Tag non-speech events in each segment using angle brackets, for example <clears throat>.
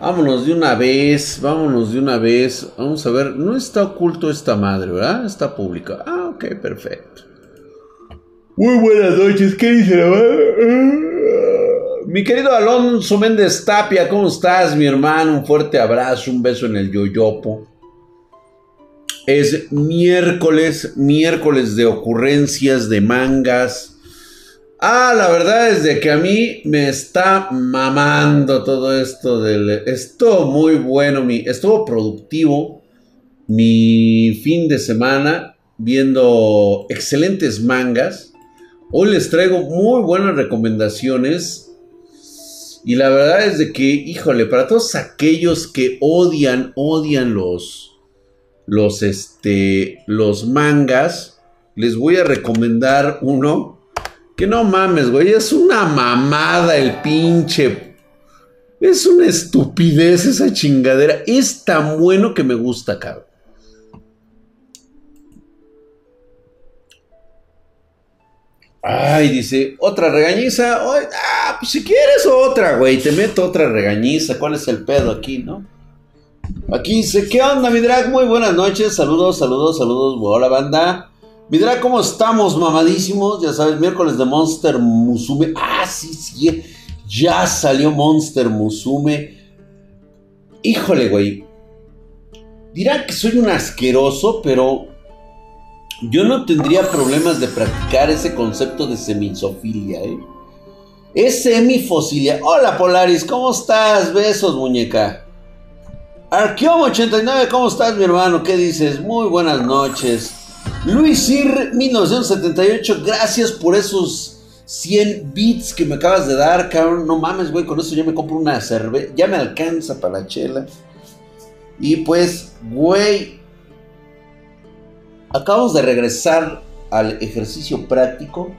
Vámonos de una vez, vámonos de una vez. Vamos a ver, no está oculto esta madre, ¿verdad? Está pública. Ah, ok, perfecto. Muy buenas noches, ¿qué dice la Mi querido Alonso Méndez Tapia, ¿cómo estás, mi hermano? Un fuerte abrazo, un beso en el yoyopo. Es miércoles, miércoles de ocurrencias, de mangas Ah, la verdad es de que a mí me está mamando todo esto del... Estuvo muy bueno, mi, estuvo productivo mi fin de semana viendo excelentes mangas. Hoy les traigo muy buenas recomendaciones. Y la verdad es de que, híjole, para todos aquellos que odian, odian los, los, este, los mangas, les voy a recomendar uno que no mames, güey. Es una mamada el pinche. Es una estupidez esa chingadera. Es tan bueno que me gusta, cabrón. Ay, dice, otra regañiza. ah, pues si quieres otra, güey. Te meto otra regañiza. ¿Cuál es el pedo aquí, no? Aquí dice, ¿qué onda, mi drag? Muy buenas noches. Saludos, saludos, saludos. Hola, banda. Vidra, ¿cómo estamos, mamadísimos? Ya sabes, miércoles de Monster Musume. Ah, sí, sí. Ya salió Monster Musume. Híjole, güey. Dirá que soy un asqueroso, pero yo no tendría problemas de practicar ese concepto de semisofilia, ¿eh? Es semifosilia. Hola, Polaris, ¿cómo estás? Besos, muñeca. Arqueom89, ¿cómo estás, mi hermano? ¿Qué dices? Muy buenas noches. Luis Sir 1978, gracias por esos 100 bits que me acabas de dar, cabrón. No mames, güey, con eso ya me compro una cerveza. Ya me alcanza para la chela. Y pues, güey, acabamos de regresar al ejercicio práctico.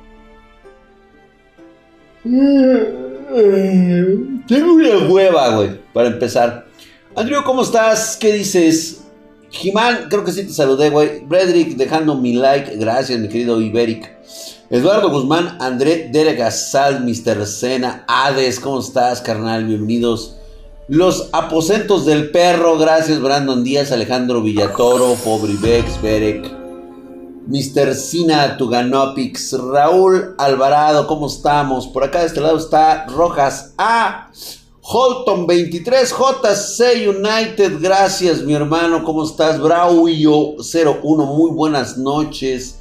Tengo una hueva, güey, para empezar. Andrew, ¿cómo estás? ¿Qué dices? Jimán, creo que sí te saludé, güey. Bredrick, dejando mi like. Gracias, mi querido Iberic. Eduardo Guzmán, André Deregasal, Mr. Sena, Hades, ¿cómo estás, carnal? Bienvenidos. Los aposentos del perro, gracias, Brandon Díaz, Alejandro Villatoro, Bex, Berek, Mr. Sina Tuganopix, Raúl Alvarado, ¿cómo estamos? Por acá de este lado está Rojas A. Holton 23, JC United, gracias mi hermano, ¿cómo estás? Braulio 01, muy buenas noches,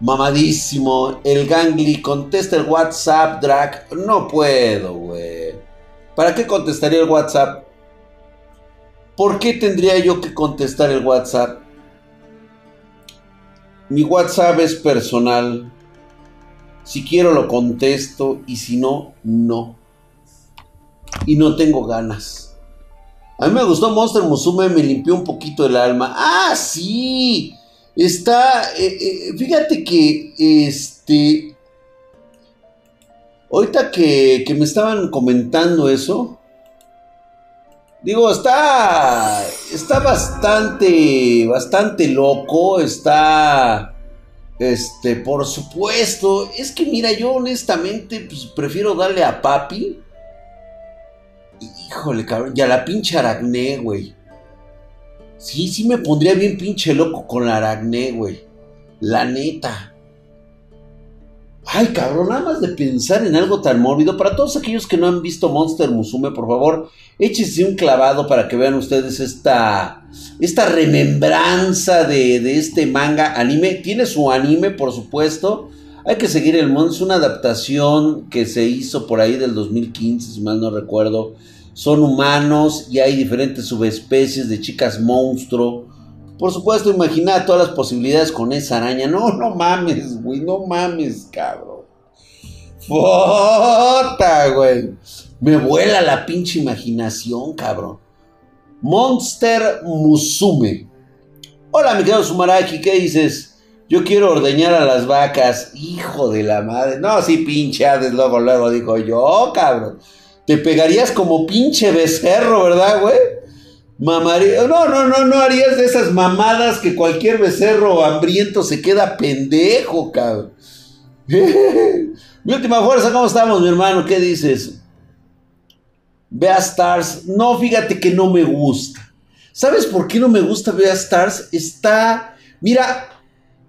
mamadísimo. El Gangly, contesta el WhatsApp, Drag. No puedo, güey. ¿Para qué contestaría el WhatsApp? ¿Por qué tendría yo que contestar el WhatsApp? Mi WhatsApp es personal. Si quiero lo contesto y si no, no y no tengo ganas. A mí me gustó Monster Musume, me limpió un poquito el alma. Ah, sí. Está, eh, eh, fíjate que, este, ahorita que, que me estaban comentando eso, digo, está, está bastante, bastante loco, está, este, por supuesto, es que mira, yo honestamente, pues prefiero darle a papi Híjole, cabrón. Y a la pinche aracné, güey. Sí, sí me pondría bien pinche loco con la aracné, güey. La neta. Ay, cabrón, nada más de pensar en algo tan mórbido. Para todos aquellos que no han visto Monster Musume, por favor, échese un clavado para que vean ustedes esta, esta remembranza de, de este manga anime. Tiene su anime, por supuesto. Hay que seguir el mundo. Es una adaptación que se hizo por ahí del 2015, si mal no recuerdo son humanos y hay diferentes subespecies de chicas monstruo. Por supuesto, imagina todas las posibilidades con esa araña. No, no mames, güey, no mames, cabrón. Fota, güey. Me vuela la pinche imaginación, cabrón. Monster Musume. Hola, mi querido Sumaraki, ¿qué dices? Yo quiero ordeñar a las vacas. Hijo de la madre. No, sí, pinche luego, luego dijo yo, cabrón. Te pegarías como pinche becerro, ¿verdad, güey? Mamaría. No, no, no, no harías de esas mamadas que cualquier becerro hambriento se queda pendejo, cabrón. <laughs> mi última fuerza, ¿cómo estamos, mi hermano? ¿Qué dices? Vea Stars. No, fíjate que no me gusta. ¿Sabes por qué no me gusta Vea Stars? Está. Mira,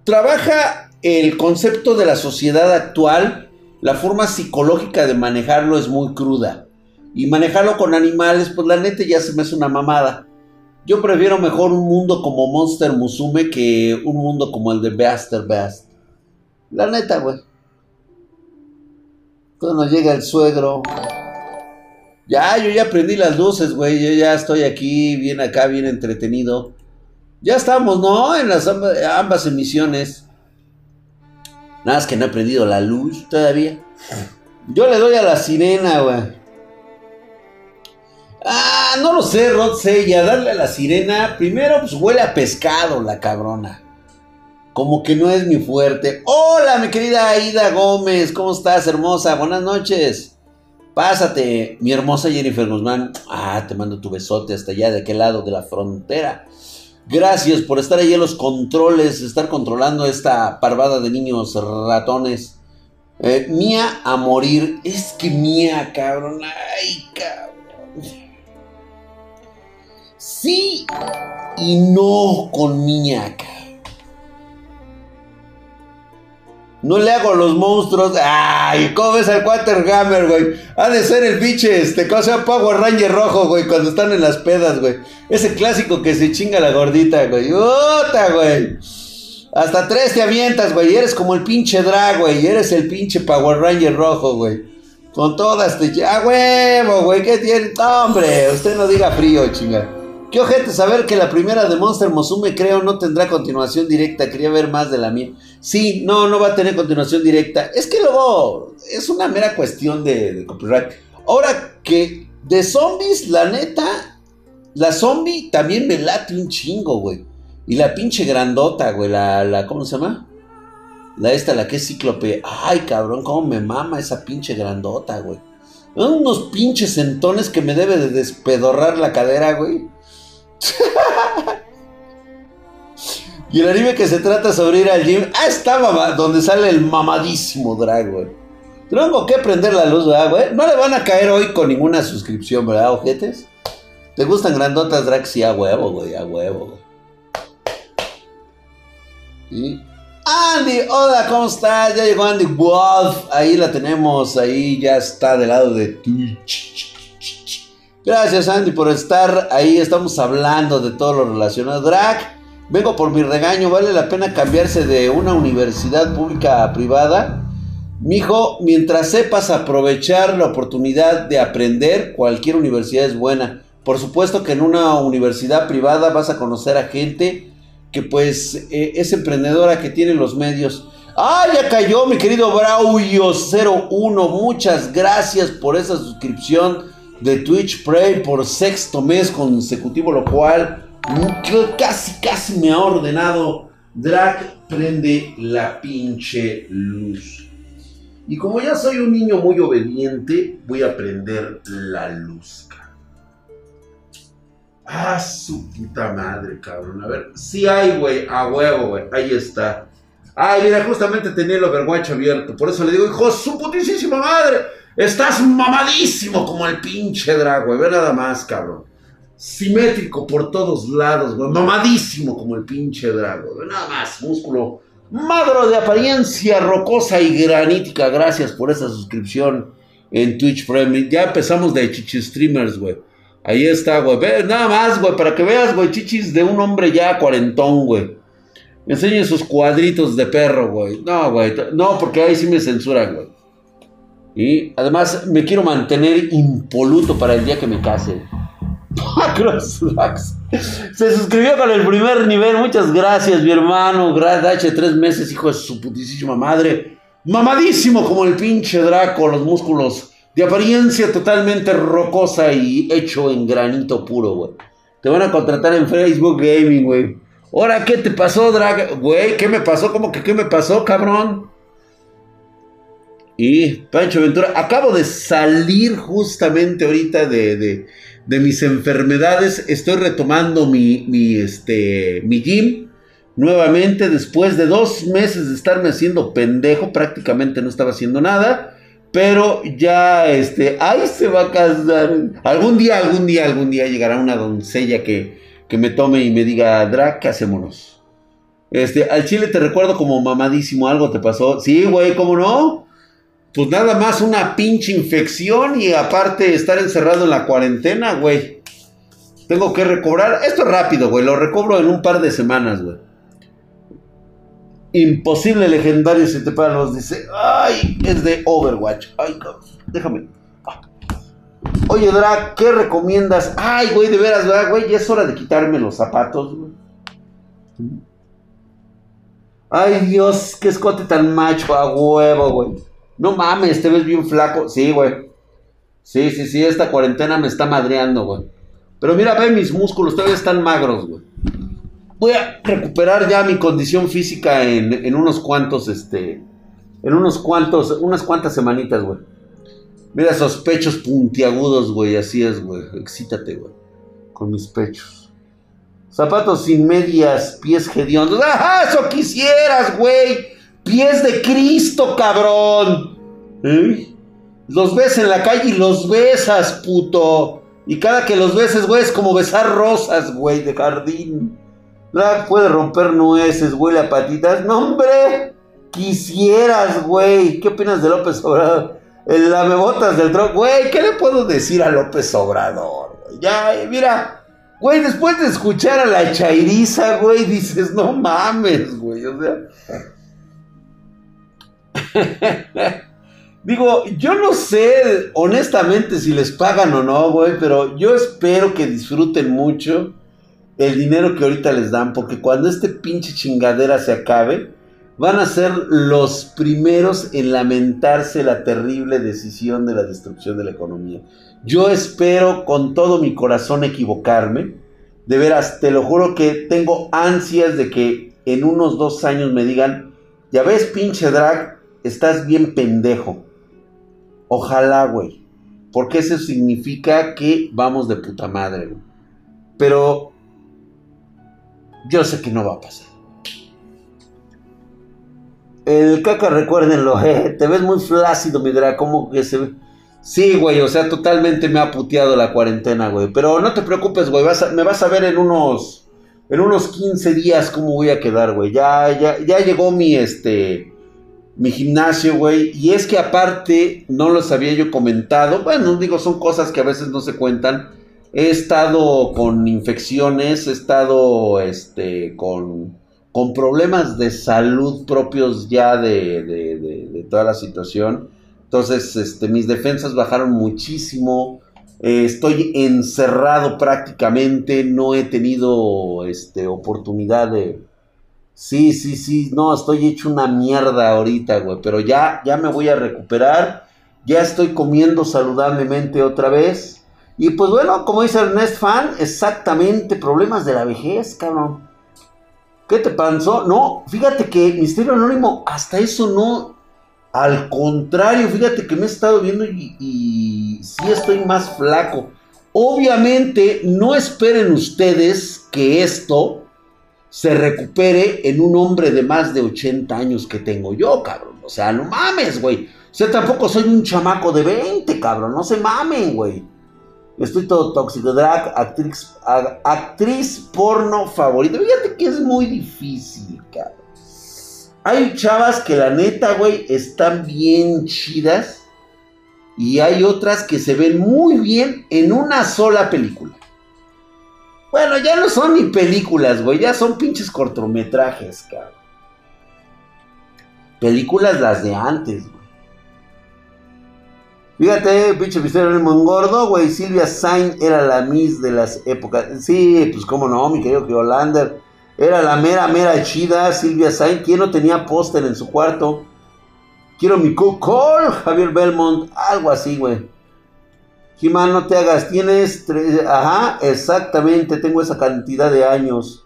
trabaja el concepto de la sociedad actual. La forma psicológica de manejarlo es muy cruda. Y manejarlo con animales, pues la neta ya se me hace una mamada. Yo prefiero mejor un mundo como Monster Musume que un mundo como el de Beaster Beast. La neta, güey. Cuando llega el suegro. Ya, yo ya prendí las luces, güey. Yo ya estoy aquí, bien acá, bien entretenido. Ya estamos, ¿no? En las ambas, emisiones. Nada más que no he prendido la luz todavía. Yo le doy a la sirena, güey. Ah, no lo sé, Rod Sella. Darle a la sirena. Primero, pues huele a pescado la cabrona. Como que no es mi fuerte. Hola, mi querida Aida Gómez. ¿Cómo estás, hermosa? Buenas noches. Pásate, mi hermosa Jennifer Guzmán. Ah, te mando tu besote hasta allá, de aquel lado de la frontera. Gracias por estar ahí en los controles, estar controlando esta parvada de niños ratones. Eh, mía a morir. Es que mía, cabrón. Ay, cabrón sí y no con Miñaca. No le hago los monstruos. Ay, ¿cómo ves al Quaterhammer, güey? Ha de ser el pinche, este, cosa Power Ranger rojo, güey, cuando están en las pedas, güey. Ese clásico que se chinga la gordita, güey. ¡Ota, güey! Hasta tres te avientas, güey. Eres como el pinche drag, güey. Eres el pinche Power Ranger rojo, güey. Con todas te. ¡Ah, huevo, güey! ¿Qué tiene? hombre, usted no diga frío, chinga. Qué ojete saber que la primera de Monster Mosume creo no tendrá continuación directa. Quería ver más de la mía. Sí, no, no va a tener continuación directa. Es que luego es una mera cuestión de, copyright. Ahora que de zombies, la neta, la zombie también me late un chingo, güey. Y la pinche grandota, güey, la, la, ¿cómo se llama? La esta, la que es cíclope. Ay, cabrón, cómo me mama esa pinche grandota, güey. Unos pinches centones que me debe de despedorrar la cadera, güey. Y el anime que se trata sobre ir al gym. Ah, está mamá, donde sale el mamadísimo drag, güey. Tengo que prender la luz, ¿verdad, güey? No le van a caer hoy con ninguna suscripción, ¿verdad, ojetes? ¿Te gustan grandotas drag? Sí, a huevo, güey, a huevo, güey. ¿Y? Andy, hola, ¿cómo estás? Ya llegó Andy Wolf. Ahí la tenemos, ahí ya está del lado de Twitch. Gracias Andy por estar ahí. Estamos hablando de todo lo relacionado. Drag, vengo por mi regaño. ¿Vale la pena cambiarse de una universidad pública a privada? Mijo, mientras sepas aprovechar la oportunidad de aprender, cualquier universidad es buena. Por supuesto que en una universidad privada vas a conocer a gente que pues eh, es emprendedora, que tiene los medios. Ah, ya cayó mi querido Braulio01. Muchas gracias por esa suscripción de Twitch Prey por sexto mes consecutivo, lo cual casi, casi me ha ordenado. Drag prende la pinche luz. Y como ya soy un niño muy obediente, voy a prender la luz. Ah, su puta madre, cabrón. A ver, sí hay, güey, a huevo, güey. Ahí está. Ay, mira, justamente tenía el Overwatch abierto. Por eso le digo, hijo, su putísima madre. Estás mamadísimo como el pinche drag, güey. Ve nada más, cabrón. Simétrico por todos lados, güey. Mamadísimo como el pinche drag, güey. Nada más, músculo magro de apariencia rocosa y granítica. Gracias por esa suscripción en Twitch Prime. Ya empezamos de chichi streamers, güey. Ahí está, güey. Ve, nada más, güey, para que veas, güey, chichis de un hombre ya cuarentón, güey. Enseñe sus cuadritos de perro, güey. No, güey. No, porque ahí sí me censuran, güey. Y además me quiero mantener impoluto para el día que me case. <laughs> Se suscribió con el primer nivel. Muchas gracias, mi hermano. Gracias, tres meses, hijo de su putísima madre. Mamadísimo como el pinche Draco, los músculos de apariencia totalmente rocosa y hecho en granito puro, güey. Te van a contratar en Facebook Gaming, güey. Ahora, ¿qué te pasó, Drag? Güey, ¿qué me pasó? ¿Cómo que qué me pasó, cabrón? Y Pancho Ventura, acabo de salir justamente ahorita de, mis enfermedades. Estoy retomando mi, mi, este, mi gym nuevamente después de dos meses de estarme haciendo pendejo. Prácticamente no estaba haciendo nada. Pero ya, este, ahí se va a casar. Algún día, algún día, algún día llegará una doncella que, que me tome y me diga, Drag, ¿qué hacemos? Este, al chile te recuerdo como mamadísimo, algo te pasó. Sí, güey, ¿cómo no? Pues nada más una pinche infección y aparte estar encerrado en la cuarentena, güey. Tengo que recobrar. Esto es rápido, güey. Lo recobro en un par de semanas, güey. Imposible legendario si te paros. Dice, ay, es de Overwatch. Ay, déjame. Oye, Drag, ¿qué recomiendas? Ay, güey, de veras, güey? Ya es hora de quitarme los zapatos, güey. Ay, Dios, qué escote tan macho a huevo, güey. No mames, te ves bien flaco. Sí, güey. Sí, sí, sí, esta cuarentena me está madreando, güey. Pero mira, ve mis músculos, todavía están magros, güey voy a recuperar ya mi condición física en, unos cuantos, este, en unos cuantos, unas cuantas semanitas, güey. Mira esos pechos puntiagudos, güey, así es, güey. Excítate, güey. Con mis pechos. Zapatos sin medias, pies hediondos. ¡Ajá! Eso quisieras, güey. Pies de Cristo, cabrón. ¿Eh? Los ves en la calle y los besas, puto. Y cada que los beses, güey, es como besar rosas, güey, de jardín. Drag puede romper nueces, huele a patitas. No, hombre, quisieras, güey. ¿Qué opinas de López Obrador? El lamebotas del drog, güey, ¿qué le puedo decir a López Obrador? Ya, mira, güey, después de escuchar a la chairiza, güey, dices, no mames, güey, o sea. <laughs> Digo, yo no sé honestamente si les pagan o no, güey, pero yo espero que disfruten mucho el dinero que ahorita les dan, porque cuando este pinche chingadera se acabe, van a ser los primeros en lamentarse la terrible decisión de la destrucción de la economía. Yo espero con todo mi corazón equivocarme. De veras, te lo juro que tengo ansias de que en unos dos años me digan, ya ves pinche drag, estás bien pendejo. Ojalá, güey. Porque eso significa que vamos de puta madre, güey. Pero yo sé que no va a pasar. El caca, recuérdenlo, <laughs> eh, te ves muy flácido, mi drag, que se ve. Sí, güey, o sea, totalmente me ha puteado la cuarentena, güey. Pero no te preocupes, güey, me vas a ver en unos, en unos 15 días cómo voy a quedar, güey. Ya, ya, ya llegó mi, este, mi gimnasio, güey. Y es que aparte, no los había yo comentado. Bueno, digo, son cosas que a veces no se cuentan. He estado con infecciones, he estado este, con, con problemas de salud propios ya de, de, toda la situación. Entonces, este, mis defensas bajaron muchísimo. Eh, estoy encerrado prácticamente. No he tenido este, oportunidad de. Sí, sí, sí. No, estoy hecho una mierda ahorita, güey. Pero ya, ya me voy a recuperar. Ya estoy comiendo saludablemente otra vez. Y pues bueno, como dice Ernest Fan, exactamente problemas de la vejez, cabrón. ¿Qué te pasó? No, fíjate que Misterio Anónimo, hasta eso no. Al contrario, fíjate que me he estado viendo y, y sí estoy más flaco. Obviamente, no esperen ustedes que esto se recupere en un hombre de más de 80 años que tengo yo, cabrón. O sea, no mames, güey. O sea, tampoco soy un chamaco de 20, cabrón. No se mamen, güey. Estoy todo tóxico. Drag, actriz, actriz porno favorita. Fíjate que es muy difícil, cabrón. Hay chavas que la neta, güey, están bien chidas. Y hay otras que se ven muy bien en una sola película. Bueno, ya no son ni películas, güey. Ya son pinches cortometrajes, cabrón. Películas las de antes, güey. Fíjate, pinche misterio el engordo, güey. Silvia Sain era la Miss de las épocas. Sí, pues cómo no, mi querido que Hollander. Era la mera, mera chida, Silvia Sain. ¿Quién no tenía póster en su cuarto? Quiero mi Call, Javier Belmont, algo así, güey. Jimán, no te hagas, tienes tres, ajá, exactamente, tengo esa cantidad de años.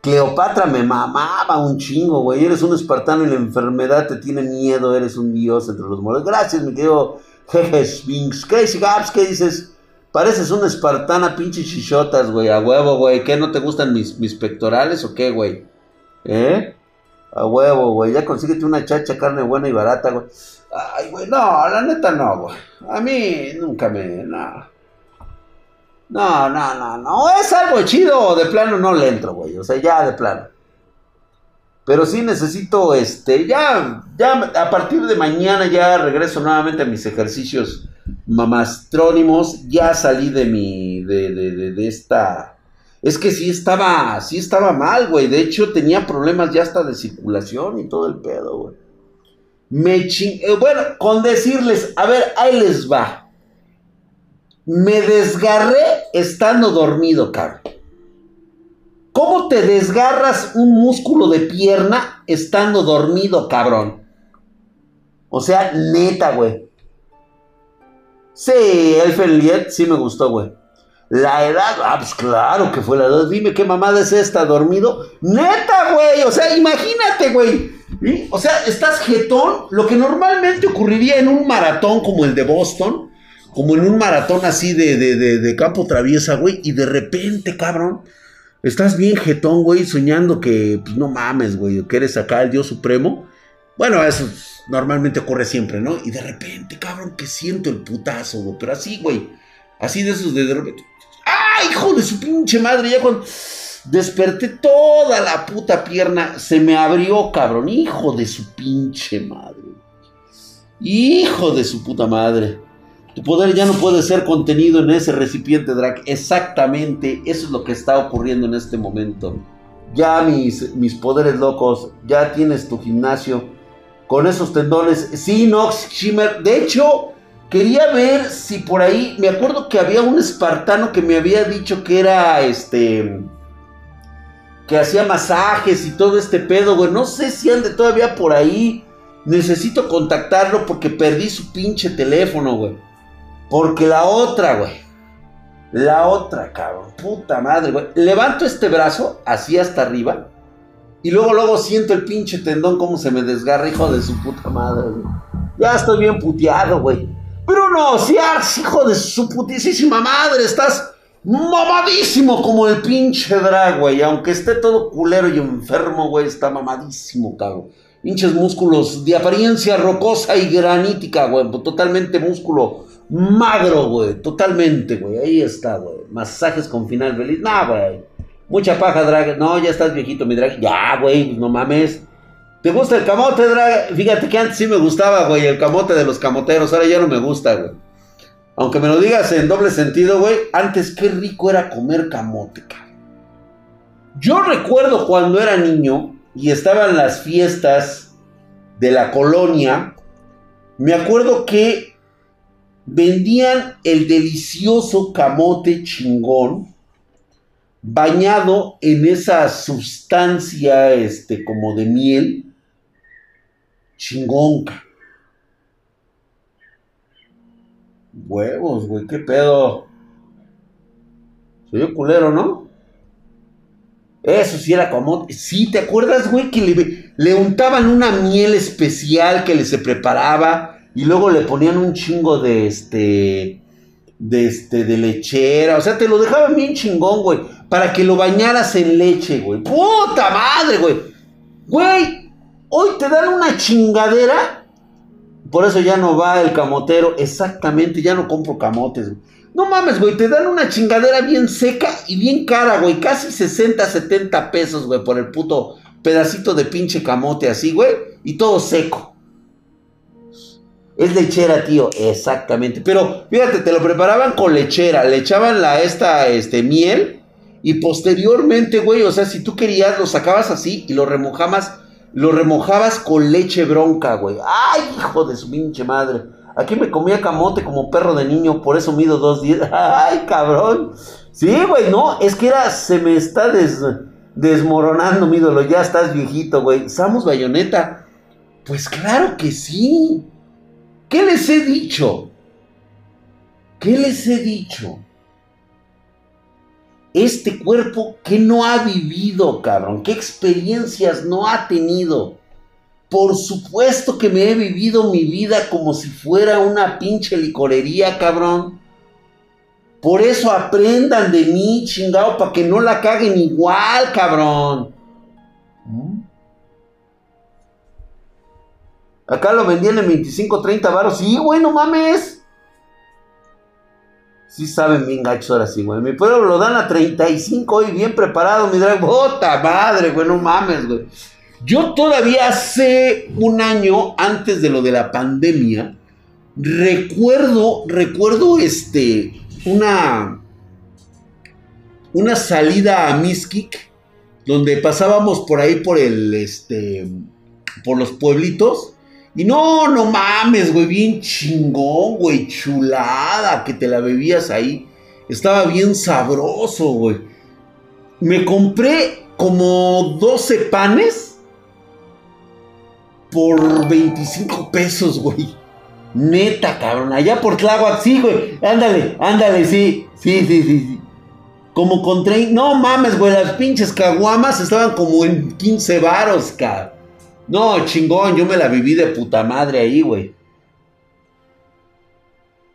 Cleopatra me mamaba un chingo, güey. Eres un espartano y la enfermedad te tiene miedo. Eres un dios entre los muertos. Gracias, mi querido Jeje Sphinx. Crazy Gaps, ¿qué dices? Pareces una espartana, pinche chichotas, güey. A huevo, güey. ¿Qué no te gustan mis, mis pectorales o qué, güey? ¿Eh? A huevo, güey. Ya consíguete una chacha, carne buena y barata, güey. Ay, güey, no, la neta no, güey. A mí nunca me. No. No, no, no, no. Es algo chido. De plano no le entro, güey. O sea, ya de plano. Pero sí necesito, este, ya, ya a partir de mañana ya regreso nuevamente a mis ejercicios mamastrónimos. Ya salí de mi, de, de, de, esta... Es que sí estaba, sí estaba mal, güey. De hecho tenía problemas ya hasta de circulación y todo el pedo, güey. Me ching... Eh, bueno, con decirles, a ver, ahí les va. Me desgarré estando dormido, cabrón. ¿Cómo te desgarras un músculo de pierna estando dormido, cabrón? O sea, neta, güey. Sí, el Feliet sí me gustó, güey. La edad, ah, pues claro que fue la edad. Dime qué mamada es esta, dormido. Neta, güey. O sea, imagínate, güey. O sea, estás jetón. Lo que normalmente ocurriría en un maratón como el de Boston. Como en un maratón así de, de, de campo traviesa, güey. Y de repente, cabrón Estás bien jetón, güey, soñando que, pues no mames, güey, que eres acá el Dios Supremo. Bueno, eso normalmente ocurre siempre, ¿no? Y de repente, cabrón, que siento el putazo, güey. Pero así, güey. Así de esos de, de repente. ¡Ay, hijo de su pinche madre! Ya cuando desperté toda la puta pierna, se me abrió, cabrón. Hijo de su pinche madre. Hijo de su puta madre. Tu poder ya no puede ser contenido en ese recipiente drag. Exactamente, eso es lo que está ocurriendo en este momento. Ya mis, mis poderes locos, ya tienes tu gimnasio con esos tendones. Sí, Nox Shimmer. De hecho, quería ver si por ahí. Me acuerdo que había un espartano que me había dicho que era este. Que hacía masajes y todo este pedo, güey. No sé si ande todavía por ahí. Necesito contactarlo porque perdí su pinche teléfono, güey. Porque la otra, güey. La otra, cabrón. Puta madre, güey. Levanto este brazo así hasta arriba. Y luego, luego siento el pinche tendón como se me desgarra, hijo de su puta madre, güey. Ya estoy bien puteado, güey. Pero no, si hijo de su putísima madre, estás mamadísimo como el pinche drag, güey. Aunque esté todo culero y enfermo, güey, está mamadísimo, cabrón. Pinches músculos de apariencia rocosa y granítica, güey. Totalmente músculo magro, güey. Totalmente, güey. Ahí está, güey. Masajes con final feliz. Nah, güey. Mucha paja, drag. No, ya estás viejito, mi drag. Ya, güey, no mames. ¿Te gusta el camote, drag? Fíjate que antes sí me gustaba, güey, el camote de los camoteros. Ahora ya no me gusta, güey. Aunque me lo digas en doble sentido, güey. Antes qué rico era comer camote, cabrón. Yo recuerdo cuando era niño y estaban las fiestas de la colonia. Me acuerdo que vendían el delicioso camote chingón bañado en esa sustancia este como de miel chingonca. Huevos, güey, qué pedo. Soy culero, ¿no? Eso sí era como. Sí, ¿te acuerdas, güey? Que le, le untaban una miel especial que le se preparaba y luego le ponían un chingo de este. De este, de lechera. O sea, te lo dejaban bien chingón, güey. Para que lo bañaras en leche, güey. ¡Puta madre, güey! Güey, hoy te dan una chingadera. Por eso ya no va el camotero. Exactamente, ya no compro camotes, No mames, güey, te dan una chingadera bien seca y bien cara, güey. Casi 60, 70 pesos, güey, por el puto pedacito de pinche camote así, güey. Y todo seco. Es lechera, tío, exactamente. Pero fíjate, te lo preparaban con lechera, le echaban la esta este miel y posteriormente, güey, o sea, si tú querías lo sacabas así y lo remojabas, lo remojabas con leche bronca, güey. Ay, hijo de su pinche madre. Aquí me comía camote como perro de niño, por eso mido dos días. <laughs> Ay, cabrón. Sí, güey, no, es que era, se me está desmoronando, mi ídolo, ya estás viejito, güey. Samus Bayoneta. Pues claro que sí. ¿Qué les he dicho? ¿Qué les he dicho? Este cuerpo que no ha vivido, cabrón, qué experiencias no ha tenido. Por supuesto que me he vivido mi vida como si fuera una pinche licorería, cabrón. Por eso aprendan de mí, chingado, para que no la caguen igual, cabrón. ¿Mm? Acá lo vendían en 25, 30 baros. Sí, güey, no mames. Sí saben bien gachos ahora sí, güey. Mi pueblo lo dan a 35 y bien preparado, mi drag. ¡Bota madre, güey! No mames, güey. Yo todavía hace un año, antes de lo de la pandemia, recuerdo, recuerdo este, una, una salida a Miskik, donde pasábamos por ahí por el, este, por los pueblitos. Y no, no mames, güey, bien chingón, güey, chulada, que te la bebías ahí. Estaba bien sabroso, güey. Me compré como 12 panes por 25 pesos, güey. Neta, cabrón. Allá por Tláhuac, sí, güey. Ándale, ándale, sí. Sí, sí, sí, sí. Como con 30. No mames, güey. Las pinches caguamas estaban como en 15 varos, cabrón. No, chingón. Yo me la viví de puta madre ahí, güey.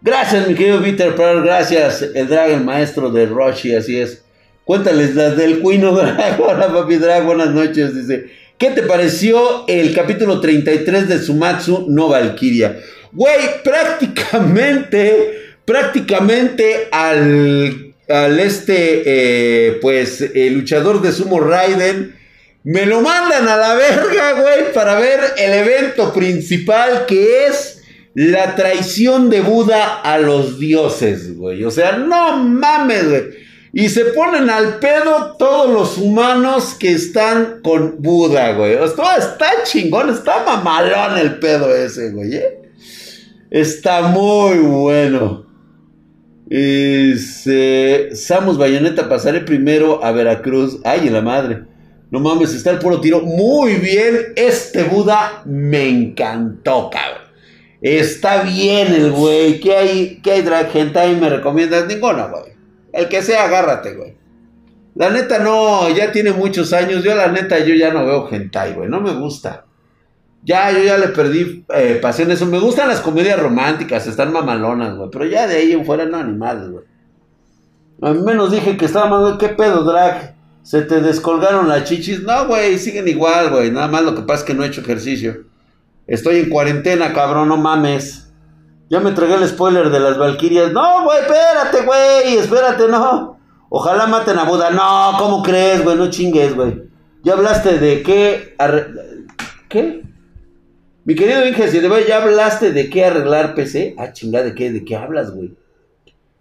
Gracias, mi querido Peter. Gracias, el Dragon maestro de Roshi. Así es. Cuéntales las del Cuino Hola, <laughs> papi Drag. Buenas noches. Dice. ¿Qué te pareció el capítulo 33 de Sumatsu no Valkyria? Güey, prácticamente, prácticamente al, al este, eh, pues, el luchador de Sumo Raiden, me lo mandan a la verga, güey, para ver el evento principal que es la traición de Buda a los dioses, güey. O sea, no mames, güey. Y se ponen al pedo todos los humanos que están con Buda, güey. Esto está chingón, está mamalón el pedo ese, güey. ¿eh? Está muy bueno. Dice, Samus Bayoneta, pasaré primero a Veracruz. Ay, la madre. No mames, está el puro tiro. Muy bien, este Buda me encantó, cabrón. Está bien el güey. ¿Qué hay, qué hay drag hentai? ¿Me recomiendas? Ninguna, güey. El que sea, agárrate, güey. La neta no, ya tiene muchos años. Yo la neta, yo ya no veo hentai, güey. No me gusta. Ya, yo ya le perdí eh, pasión eso. Me gustan las comedias románticas, están mamalonas, güey. Pero ya de ahí en fuera no animales, güey. A mí menos dije que estaba mal, ¿qué pedo, drag? ¿Se te descolgaron las chichis? No, güey, siguen igual, güey. Nada más lo que pasa es que no he hecho ejercicio. Estoy en cuarentena, cabrón, no mames. Ya me tragué el spoiler de las Valquirias. No, güey, espérate, güey, espérate, no. Ojalá maten a Buda. No, ¿cómo crees, güey? No chingues, güey. Ya hablaste de qué. ¿Qué? Mi querido Inge, si ya hablaste de qué arreglar PC. Ah, chingada, ¿de qué? ¿De qué hablas, güey?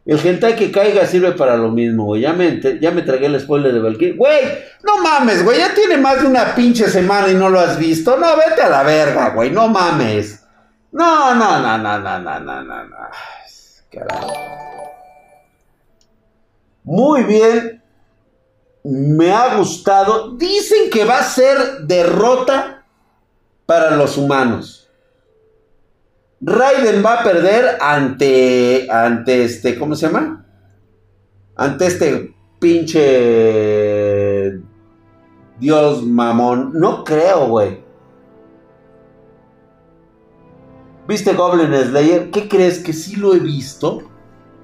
El hentai que caiga sirve para lo mismo, güey. Ya me, ya me tragué el spoiler de Valkyrie. Güey, no mames, güey. Ya tiene más de una pinche semana y no lo has visto. No, vete a la verga, güey. No mames. No, no, no, no, no, no, no, no. no. Carajo. Muy bien. Me ha gustado. Dicen que va a ser derrota para los humanos. Raiden va a perder ante. Ante este. ¿Cómo se llama? Ante este pinche. Dios mamón. No creo, güey. ¿Viste Goblin Slayer? ¿Qué crees? Que sí lo he visto,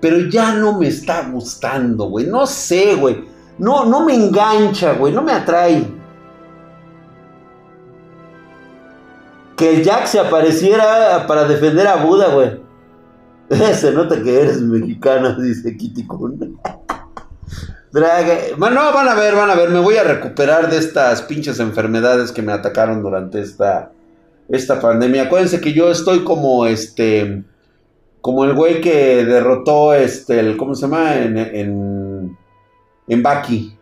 pero ya no me está gustando, güey. No sé, güey. No, no me engancha, güey. No me atrae. Que el Jack se apareciera para defender a Buda, güey. <laughs> Se nota que eres mexicano, <laughs> dice Kitty Kun. <laughs> Drag... No, van a ver, van a ver. Me voy a recuperar de estas pinches enfermedades que me atacaron durante esta esta pandemia. Acuérdense que yo estoy como este, como el güey que derrotó este, ¿cómo se llama? En, en, en Baki.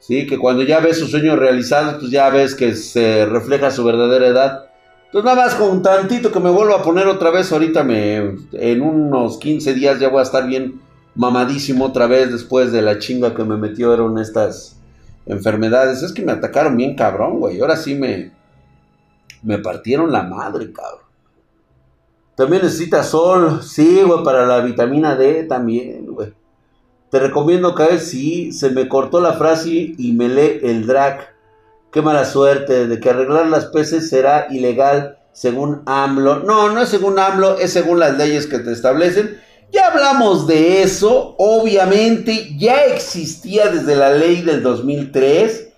Sí, que cuando ya ves sus sueños realizados, pues ya ves que se refleja su verdadera edad. Entonces nada más con tantito que me vuelvo a poner otra vez, ahorita me, en unos 15 días ya voy a estar bien mamadísimo otra vez después de la chinga que me metieron estas enfermedades. Es que me atacaron bien cabrón, güey. Ahora sí me, me partieron la madre, cabrón. También necesitas sol, sí, güey, para la vitamina D también, güey. Te recomiendo caer, sí, se me cortó la frase y me lee el drag. Qué mala suerte, de que arreglar las peces será ilegal según AMLO. No, no es según AMLO, es según las leyes que te establecen. Ya hablamos de eso, obviamente ya existía desde la ley del 2003.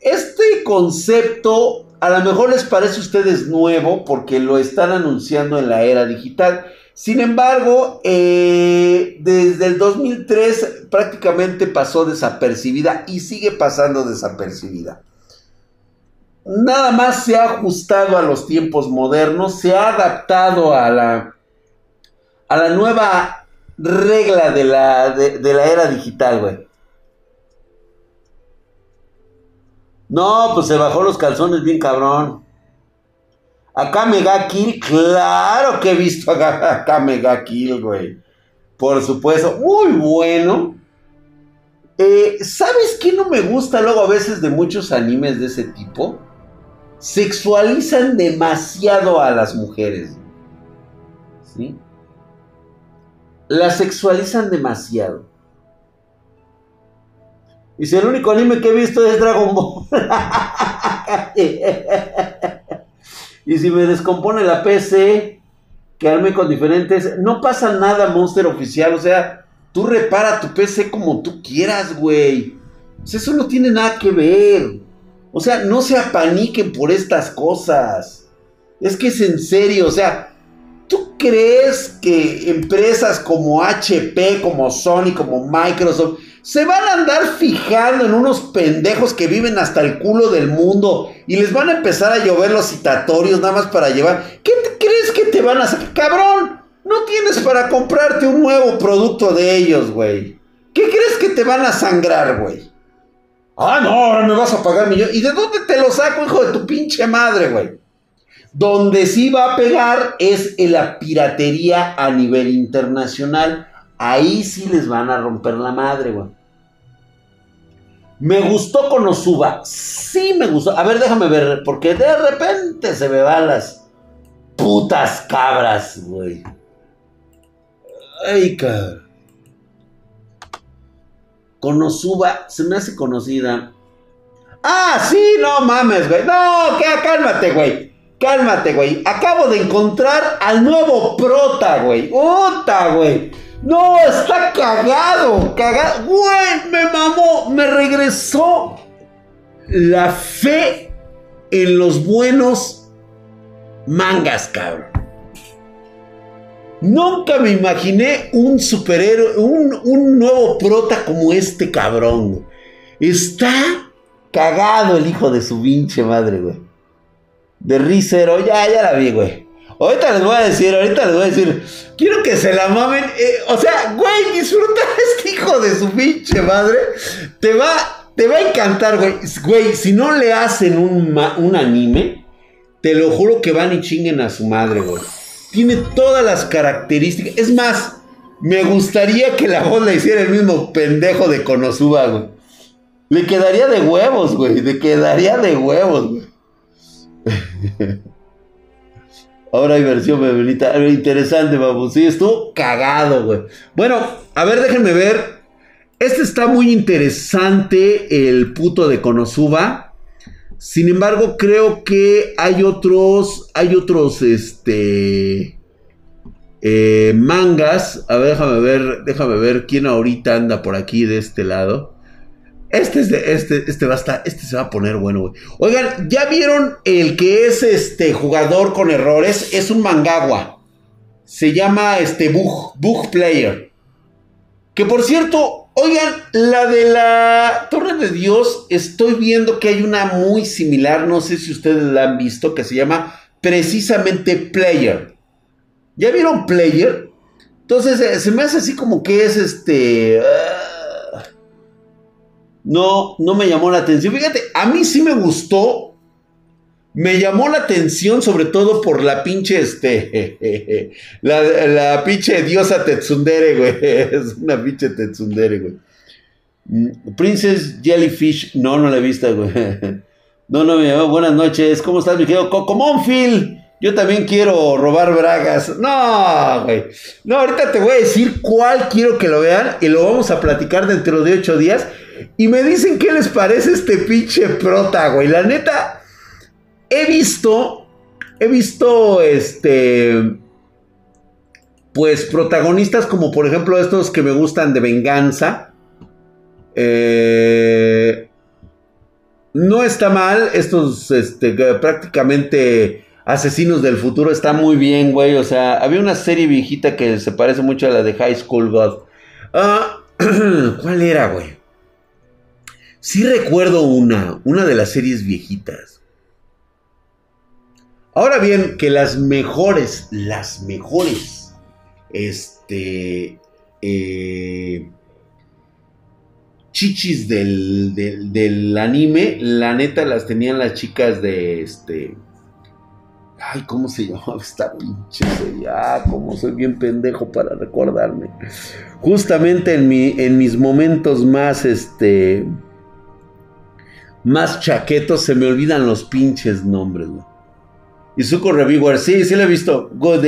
Este concepto a lo mejor les parece a ustedes nuevo porque lo están anunciando en la era digital. Sin embargo, eh, desde el 2003 prácticamente pasó desapercibida y sigue pasando desapercibida. Nada más se ha ajustado a los tiempos modernos, se ha adaptado a la, a la nueva regla de la, de la era digital, güey. No, pues se bajó los calzones bien cabrón. Acá Mega Kill, claro que he visto acá, Mega Kill, güey. Por supuesto, muy bueno. Eh, ¿Sabes qué no me gusta luego a veces de muchos animes de ese tipo? Sexualizan demasiado a las mujeres. ¿Sí? Las sexualizan demasiado. Y si el único anime que he visto es Dragon Ball. <laughs> y si me descompone la PC, quedarme con diferentes. No pasa nada, Monster Oficial. O sea, tú repara tu PC como tú quieras, güey. Eso no tiene nada que ver. O sea, no se apaniquen por estas cosas. Es que es en serio, o sea, ¿tú crees que empresas como HP, como Sony, como Microsoft, se van a andar fijando en unos pendejos que viven hasta el culo del mundo y les van a empezar a llover los citatorios nada más para llevar. ¿Qué crees que te van a hacer? Cabrón, no tienes para comprarte un nuevo producto de ellos, güey. ¿Qué crees que te van a sangrar, güey? Ah, no, ahora me vas a pagar millón. ¿Y de dónde te lo saco, hijo de tu pinche madre, güey? Donde sí va a pegar es en la piratería a nivel internacional Ahí sí les van a romper la madre, güey. Me gustó con Osuba. Sí me gustó. A ver, déjame ver. Porque de repente se me van las putas cabras, güey. Ay, cabrón. Konosuba se me hace conocida. Ah, sí, no mames, güey. No, que, cálmate, güey. Cálmate, güey. Acabo de encontrar al nuevo prota, güey. Puta, güey. No, está cagado, cagado. Güey, me mamó, me regresó la fe en los buenos mangas, cabrón. Nunca me imaginé un superhéroe, un, un nuevo prota como este cabrón. Está cagado el hijo de su pinche madre, güey. De Rizero, ya, ya la vi, güey. Ahorita les voy a decir, ahorita les voy a decir, quiero que se la mamen. Eh, o sea, güey, disfruta <laughs> este hijo de su pinche madre. Te va, te va a encantar, güey. Güey, si no le hacen un, un anime, te lo juro que van y chinguen a su madre, güey. Tiene todas las características. Es más, me gustaría que la voz la hiciera el mismo pendejo de Konosuba, güey. Le quedaría de huevos, güey. Le quedaría de huevos, güey. <laughs> Ahora hay versión femenita. Interesante, vamos. Sí, estuvo cagado, güey. Bueno, a ver, déjenme ver. Este está muy interesante, el puto de Konosuba. Sin embargo, creo que hay otros. Hay otros, este. Eh, mangas. A ver, déjame ver. Déjame ver quién ahorita anda por aquí de este lado. Este, es de, este, este va a estar, este se va a poner bueno, güey. Oigan, ¿ya vieron el que es este jugador con errores? Es un mangagua. Se llama este Bug, Bug Player. Que por cierto, oigan, la de la Torre de Dios, estoy viendo que hay una muy similar, no sé si ustedes la han visto, que se llama precisamente Player. ¿Ya vieron Player? Entonces eh, se me hace así como que es este... Ah, no, no me llamó la atención. Fíjate, a mí sí me gustó. Me llamó la atención sobre todo por la pinche, este, <laughs> la, la pinche diosa Tetsundere, güey. <laughs> Es una pinche Tetsundere, güey. Mm, Princess Jellyfish, no, no la he visto, güey. <laughs> No, no me llamó. Buenas noches. ¿Cómo estás, mi querido Coco Phil? Yo también quiero robar bragas. No, güey. No, ahorita te voy a decir cuál quiero que lo vean y lo vamos a platicar dentro de ocho días. Y me dicen qué les parece este pinche prota, güey. La neta, he visto, he visto, este, pues protagonistas como por ejemplo estos que me gustan de venganza. Eh, no está mal. Estos, este, prácticamente asesinos del futuro está muy bien, güey. O sea, había una serie viejita que se parece mucho a la de High School God. Ah, <clears throat> ¿Cuál era, güey? Sí recuerdo una, una de las series viejitas. Ahora bien, que las mejores, las mejores, este, eh, chichis del, del, anime, la neta las tenían las chicas de este. Ay, ¿cómo se <laughs> llamaba esta pinche serie? Ah, cómo soy bien pendejo para recordarme. Justamente en, mi, en mis momentos más, este. Más chaquetos se me olvidan los pinches nombres, güey. Izuku Reviewer, sí, sí lo he visto. Good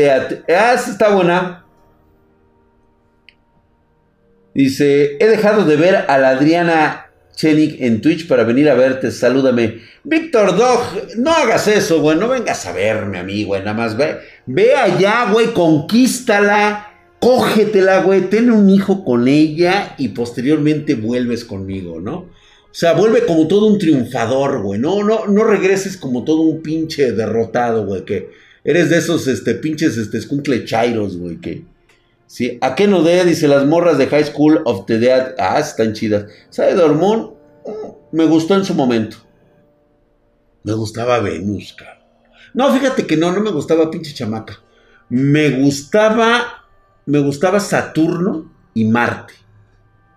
Ah, está buena. Dice, he dejado de ver a la Adriana Chenik en Twitch para venir a verte, salúdame. Víctor Dog, no hagas eso, güey, no vengas a verme a mí, nada más ve, ve allá, güey, conquístala, cógetela, güey, ten un hijo con ella y posteriormente vuelves conmigo, ¿no? O sea, vuelve como todo un triunfador, güey, no, no, no regreses como todo un pinche derrotado, güey, que eres de esos, este, pinches, este, escuncle chairos, güey, que ¿Sí? ¿A qué no de? Dice las morras de High School of the Dead. Ah, están chidas. ¿Sabe Dormón? Mm, me gustó en su momento. Me gustaba Venus, cabrón. No, fíjate que no, no me gustaba pinche chamaca. Me gustaba. Me gustaba Saturno y Marte.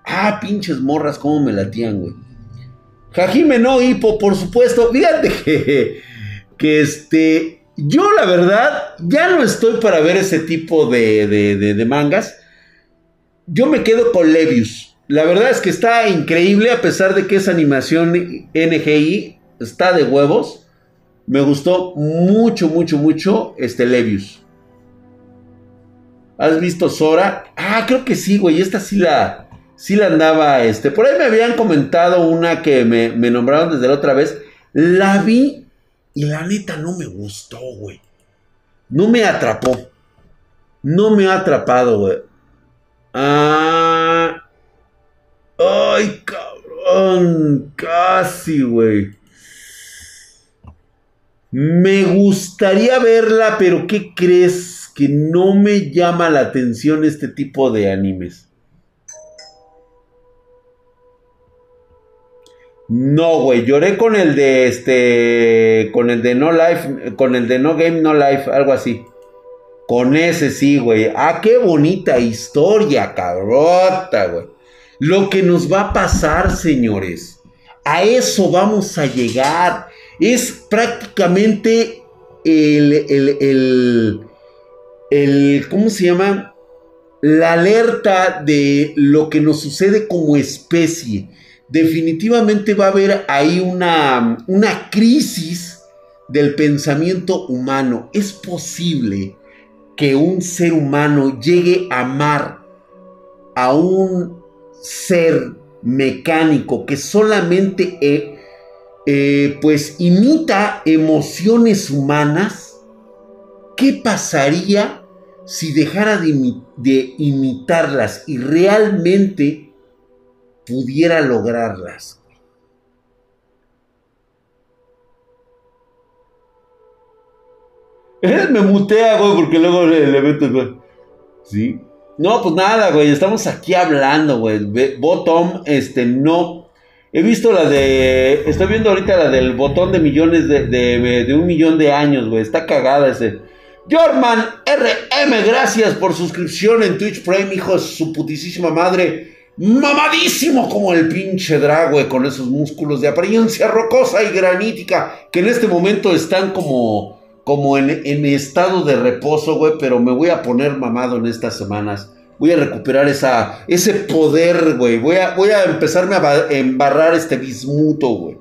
Ah, pinches morras, cómo me latían, güey. Jajime no, Hipo, por supuesto. Fíjate que. Que este. Yo la verdad ya no estoy para ver ese tipo de, mangas. Yo me quedo con Levius. La verdad es que está increíble a pesar de que es animación NGI. Está de huevos. Me gustó mucho, mucho, mucho este Levius. ¿Has visto Sora? Ah, creo que sí, güey. Esta sí la, sí la andaba, este. Por ahí me habían comentado una que me, me nombraron desde la otra vez. La vi y la neta no me gustó, güey. No me atrapó. No me ha atrapado, güey. Ah. Ay, cabrón. Casi, güey. Me gustaría verla, pero ¿qué crees? Que no me llama la atención este tipo de animes. No, güey, lloré con el de este, con el de No Life, con el de No Game No Life, algo así. Con ese sí, güey. Ah, qué bonita historia, cabrota, güey. Lo que nos va a pasar, señores. A eso vamos a llegar. Es prácticamente el, el, el, el, ¿cómo se llama? La alerta de lo que nos sucede como especie definitivamente va a haber ahí una, una crisis del pensamiento humano. Es posible que un ser humano llegue a amar a un ser mecánico que solamente eh, eh, pues imita emociones humanas, ¿qué pasaría si dejara de, de imitarlas y realmente pudiera lograrlas. Me mutea, güey, porque luego le, meto, güey. ¿Sí? No, pues nada, güey, estamos aquí hablando, güey. Bottom, este, no. He visto la de. Estoy viendo ahorita la del botón de millones de, de, un millón de años, güey. Está cagada ese. Jorman RM, gracias por suscripción en Twitch Prime, hijo de su putísima madre mamadísimo como el pinche Dragüe con esos músculos de apariencia rocosa y granítica que en este momento están como, como en, estado de reposo, güey, pero me voy a poner mamado en estas semanas. Voy a recuperar esa, ese poder, güey. Voy a, voy a empezarme a embarrar este bismuto, güey.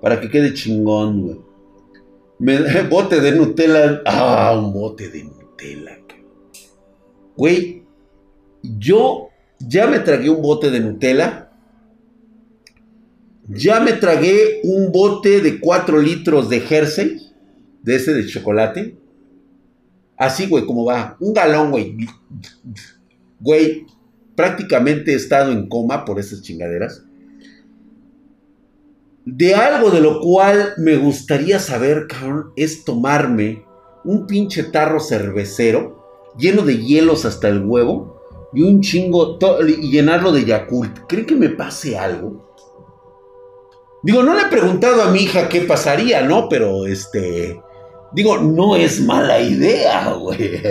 Para que quede chingón, güey. <laughs> bote de Nutella. Ah, un bote de Nutella. Güey, yo ya me tragué un bote de Nutella. Ya me tragué un bote de 4 litros de Jersey, de ese de chocolate. Así, güey, como va. Un galón, güey. Güey, prácticamente he estado en coma por esas chingaderas. de algo de lo cual me gustaría saber, cabrón, es tomarme un pinche tarro cervecero lleno de hielos hasta el huevo y un chingo y llenarlo de Yakult. ¿Creen que me pase algo? Digo, no le he preguntado a mi hija qué pasaría, ¿no? Pero este. Digo, no es mala idea, güey. <laughs>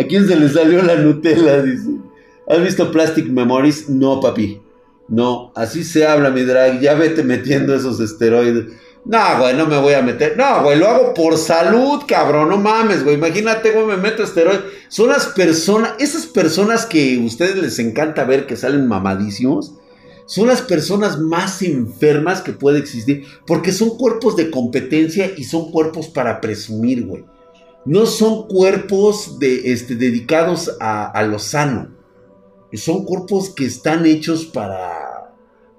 ¿A quién se le salió la Nutella? Dice. ¿Has visto Plastic Memories? No, papi. No, así se habla, mi drag. Ya vete metiendo esos esteroides. No, güey, no me voy a meter. No, güey, lo hago por salud, cabrón. No mames, güey. Imagínate, güey, me meto esteroides. Son las personas, esas personas que a ustedes les encanta ver que salen mamadísimos. Son las personas más enfermas que puede existir. Porque son cuerpos de competencia y son cuerpos para presumir, güey. No son cuerpos de, este, dedicados a, a lo sano. Son cuerpos que están hechos para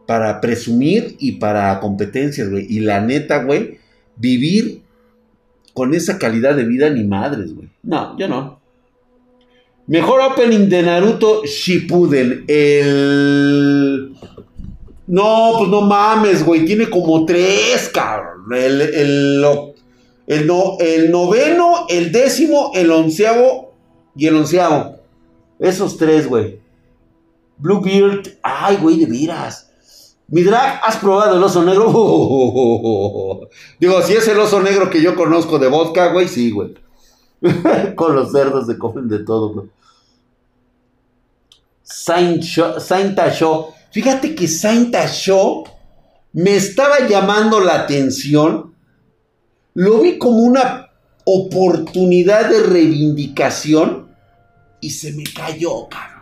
para presumir y para competencias, güey. Y la neta, güey, vivir con esa calidad de vida ni madres, güey. No, yo no. Mejor opening de Naruto Shippuden. El... No, pues no mames, güey. Tiene como tres, cabrón. El, el, el, no, el noveno, el décimo, el onceavo y el onceavo. Esos tres, güey. Bluebeard. Ay, güey, de veras. Mi drag, ¿has probado el oso negro? <laughs> Digo, si es el oso negro que yo conozco de vodka, güey, sí, güey. <laughs> Con los cerdos se comen de todo, güey. Saint, Show. Fíjate que Saint Show me estaba llamando la atención. Lo vi como una oportunidad de reivindicación y se me cayó, cabrón.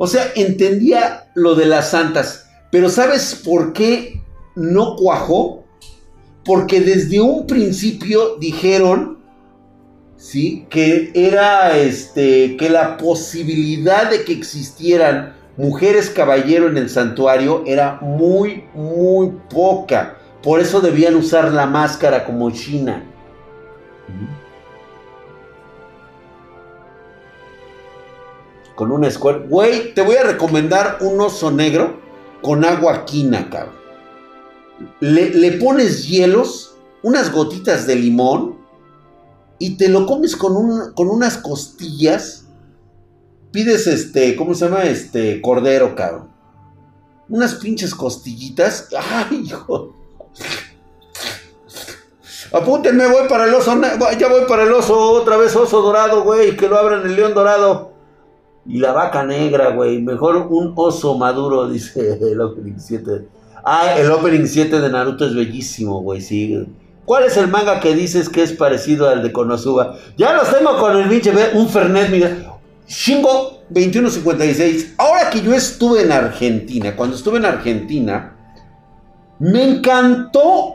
O sea, entendía lo de las santas, pero ¿sabes por qué no cuajó? Porque desde un principio dijeron, ¿sí? Que era, este, que la posibilidad de que existieran mujeres caballero en el santuario era muy, muy poca. Por eso debían usar la máscara como China. Con una escuela. Güey, te voy a recomendar un oso negro con agua quina, cabrón. Le, pones hielos, unas gotitas de limón y te lo comes con, con unas costillas. Pides este, ¿cómo se llama? Este, cordero, cabrón. Unas pinches costillitas. Ay, hijo. Apúntenme, voy para el oso. Ya voy para el oso, otra vez oso dorado, güey. Que lo abran el león dorado. Y la vaca negra, güey. Mejor un oso maduro, <laughs> dice el opening 7. Ah, el opening 7 de Naruto es bellísimo, güey, sí. ¿Cuál es el manga que dices que es parecido al de Konosuba? Ya los tengo con el pinche, un Fernet, mira. Shingo 2156. Ahora que yo estuve en Argentina, cuando estuve en Argentina, me encantó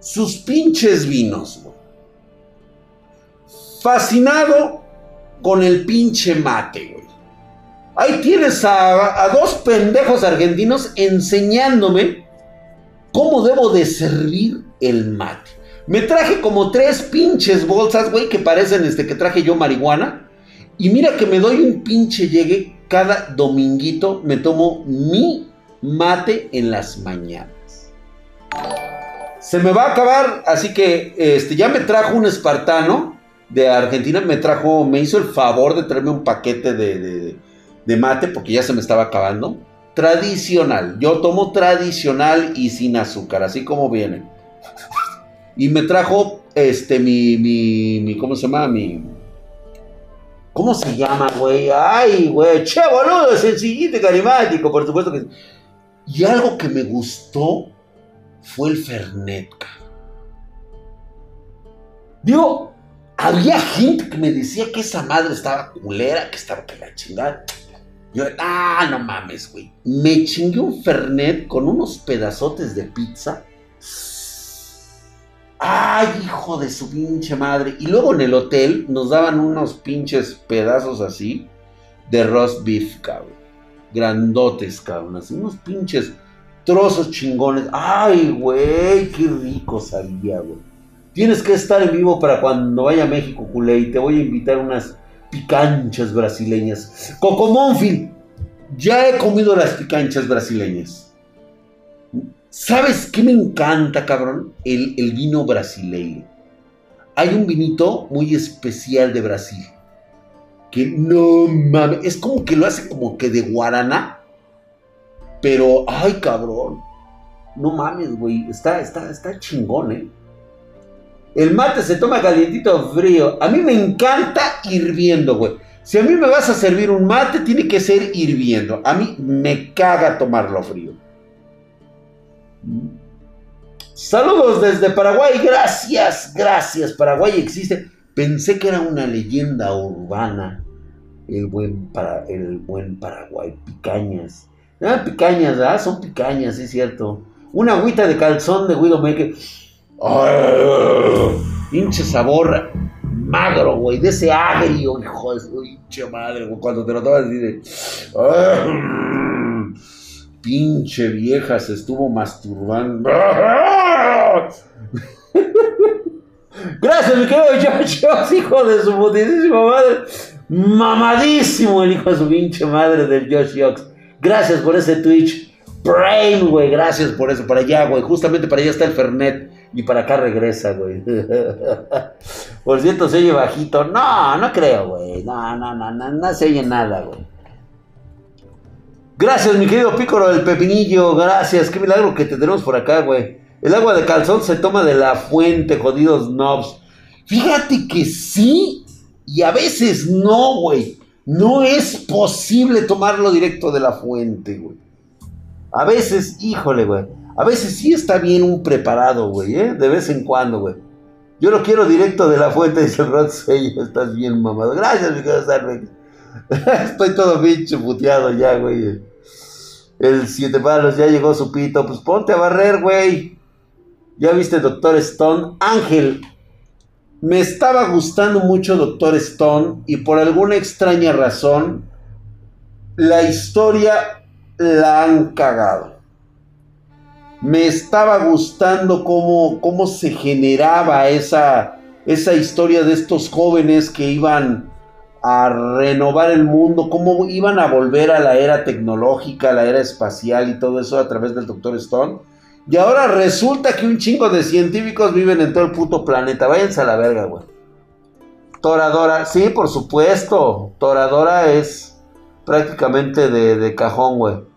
sus pinches vinos, güey. Fascinado con el pinche mate, güey. Ahí tienes a, dos pendejos argentinos enseñándome cómo debo de servir el mate. Me traje como tres pinches bolsas, güey, que parecen este que traje yo marihuana. Y mira que me doy un pinche llegue cada dominguito. Me tomo mi mate en las mañanas. Se me va a acabar, así que este, ya me trajo un espartano de Argentina me trajo, me hizo el favor de traerme un paquete de, mate porque ya se me estaba acabando. Tradicional, yo tomo tradicional y sin azúcar, así como viene. Y me trajo este mi, mi, mi ¿cómo se llama? Mi, ¿Cómo se llama, güey? Ay, güey, che, boludo, sencillito y carismático, por supuesto que... Y algo que me gustó fue el Fernet, Digo, había gente que me decía que esa madre estaba culera, que estaba que la chingada. Yo, ah, no mames, güey. Me chingué un Fernet con unos pedazotes de pizza. Ay, hijo de su pinche madre. Y luego en el hotel nos daban unos pinches pedazos así de roast beef, cabrón. Grandotes, cabrón. Así unos pinches trozos chingones. Ay, güey, qué rico sabía, güey. Tienes que estar en vivo para cuando vaya a México, culé, y te voy a invitar unas picanchas brasileñas. Cocomónfil, ya he comido las picanchas brasileñas. ¿Sabes qué me encanta, cabrón? El, el vino brasileño. Hay un vinito muy especial de Brasil. Que no mames, es como que lo hace como que de guaraná. Pero, ay, cabrón. No mames, güey. Está, está, está chingón, ¿eh? El mate se toma calientito o frío. A mí me encanta hirviendo, güey. Si a mí me vas a servir un mate, tiene que ser hirviendo. A mí me caga tomarlo frío. Saludos desde Paraguay. Gracias, gracias. Paraguay existe. Pensé que era una leyenda urbana. El buen, para, el buen Paraguay. Picañas. Ah, picañas. Son picañas, es cierto. Una agüita de calzón de Widowmaker. <laughs> Pinche sabor magro, güey, de ese agrio, hijo de su pinche madre, cuando te lo tomas dices, <laughs> pinche vieja se estuvo masturbando. <laughs> Gracias, mi querido George hijo de su putísima madre. Mamadísimo el hijo de su pinche madre del Josh Yox. Gracias por ese Twitch. Brain, güey, gracias por eso. Para allá, güey. Justamente para allá está el Fernet. Y para acá regresa, güey. <laughs> Por cierto, se oye bajito. No, no creo, güey. No, no, no, no, no se oye nada, güey. Gracias, mi querido Pícoro del Pepinillo. Gracias. Qué milagro que te tenemos por acá, güey. El agua de calzón se toma de la fuente, jodidos knobs. Fíjate que sí y a veces no, güey. No es posible tomarlo directo de la fuente, güey. A veces, híjole, güey. A veces sí está bien un preparado, güey, ¿eh? De vez en cuando, güey. Yo lo quiero directo de la fuente, dice el Rod <laughs> Estás bien mamado. Gracias, mi querido. <laughs> Estoy todo bicho puteado ya, güey. El siete palos ya llegó su pito. Pues ponte a barrer, güey. Ya viste, Doctor Stone. Ángel. Me estaba gustando mucho Doctor Stone. Y por alguna extraña razón. La historia la han cagado me estaba gustando cómo, cómo se generaba esa, esa historia de estos jóvenes que iban a renovar el mundo, cómo iban a volver a la era tecnológica, la era espacial y todo eso a través del Doctor Stone. Y ahora resulta que un chingo de científicos viven en todo el puto planeta. Váyanse a la verga, güey. Toradora, sí, por supuesto. Toradora es prácticamente de, de cajón, güey.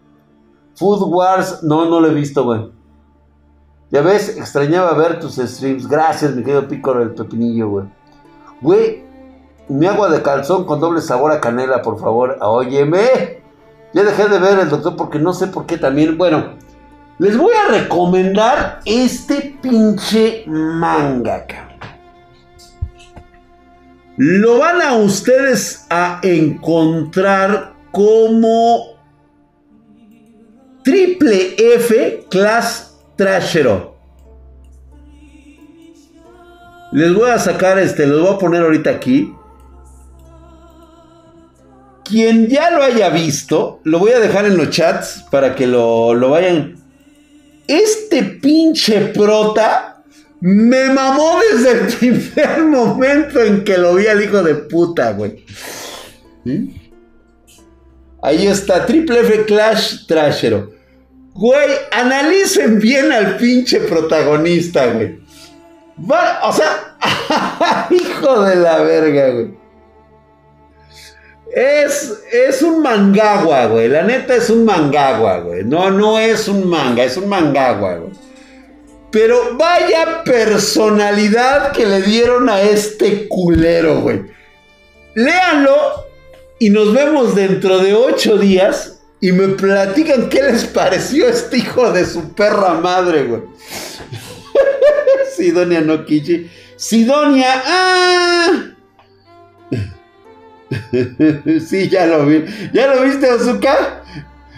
Food Wars, no, no lo he visto, güey. Ya ves, extrañaba ver tus streams. Gracias, mi querido Pícoro del Pepinillo, güey. Güey, mi agua de calzón con doble sabor a canela, por favor. Óyeme. Ya dejé de ver el doctor porque no sé por qué también. Bueno, les voy a recomendar este pinche manga, cabrón. Lo van a ustedes a encontrar como Triple F Class Trashero. Les voy a sacar este, los voy a poner ahorita aquí. Quien ya lo haya visto, lo voy a dejar en los chats para que lo, lo vayan. Este pinche prota me mamó desde el <laughs> primer momento en que lo vi al hijo de puta, güey. Ahí está, Triple F Clash Trashero. Güey, analicen bien al pinche protagonista, güey. o sea, <laughs> hijo de la verga, güey. Es, es un mangagua, güey. La neta es un mangagua, güey. No, no es un manga, es un mangagua, güey. Pero vaya personalidad que le dieron a este culero, güey. Léanlo y nos vemos dentro de ocho días y me platican qué les pareció este hijo de su perra madre, güey. <laughs> Sidonia no Kichi. Sidonia, ¡ah! <laughs> sí, ya lo vi. ¿Ya lo viste, Ozuka?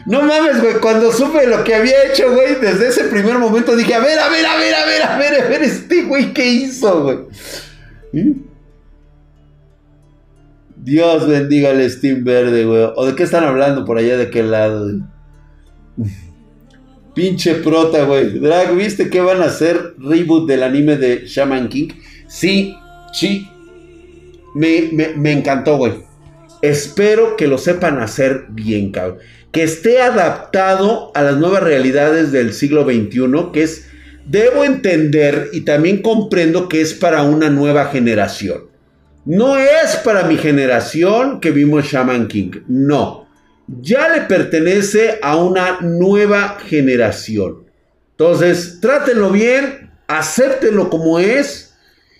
No mames, güey, cuando supe lo que había hecho, güey, desde ese primer momento dije, a ver, a ver, a ver, a ver, a ver, a ver, este güey, ¿qué hizo, güey? Dios bendiga el Steam verde, güey. ¿O de qué están hablando por allá de qué lado? <laughs> Pinche prota, güey. Drag, ¿viste qué van a hacer? Reboot del anime de Shaman King. Sí, sí. me, me encantó, güey. Espero que lo sepan hacer bien, cabrón. Que esté adaptado a las nuevas realidades del siglo XXI, que es, debo entender y también comprendo que es para una nueva generación. No es para mi generación que vimos Shaman King, no. Ya le pertenece a una nueva generación. Entonces, trátenlo bien, acéptenlo como es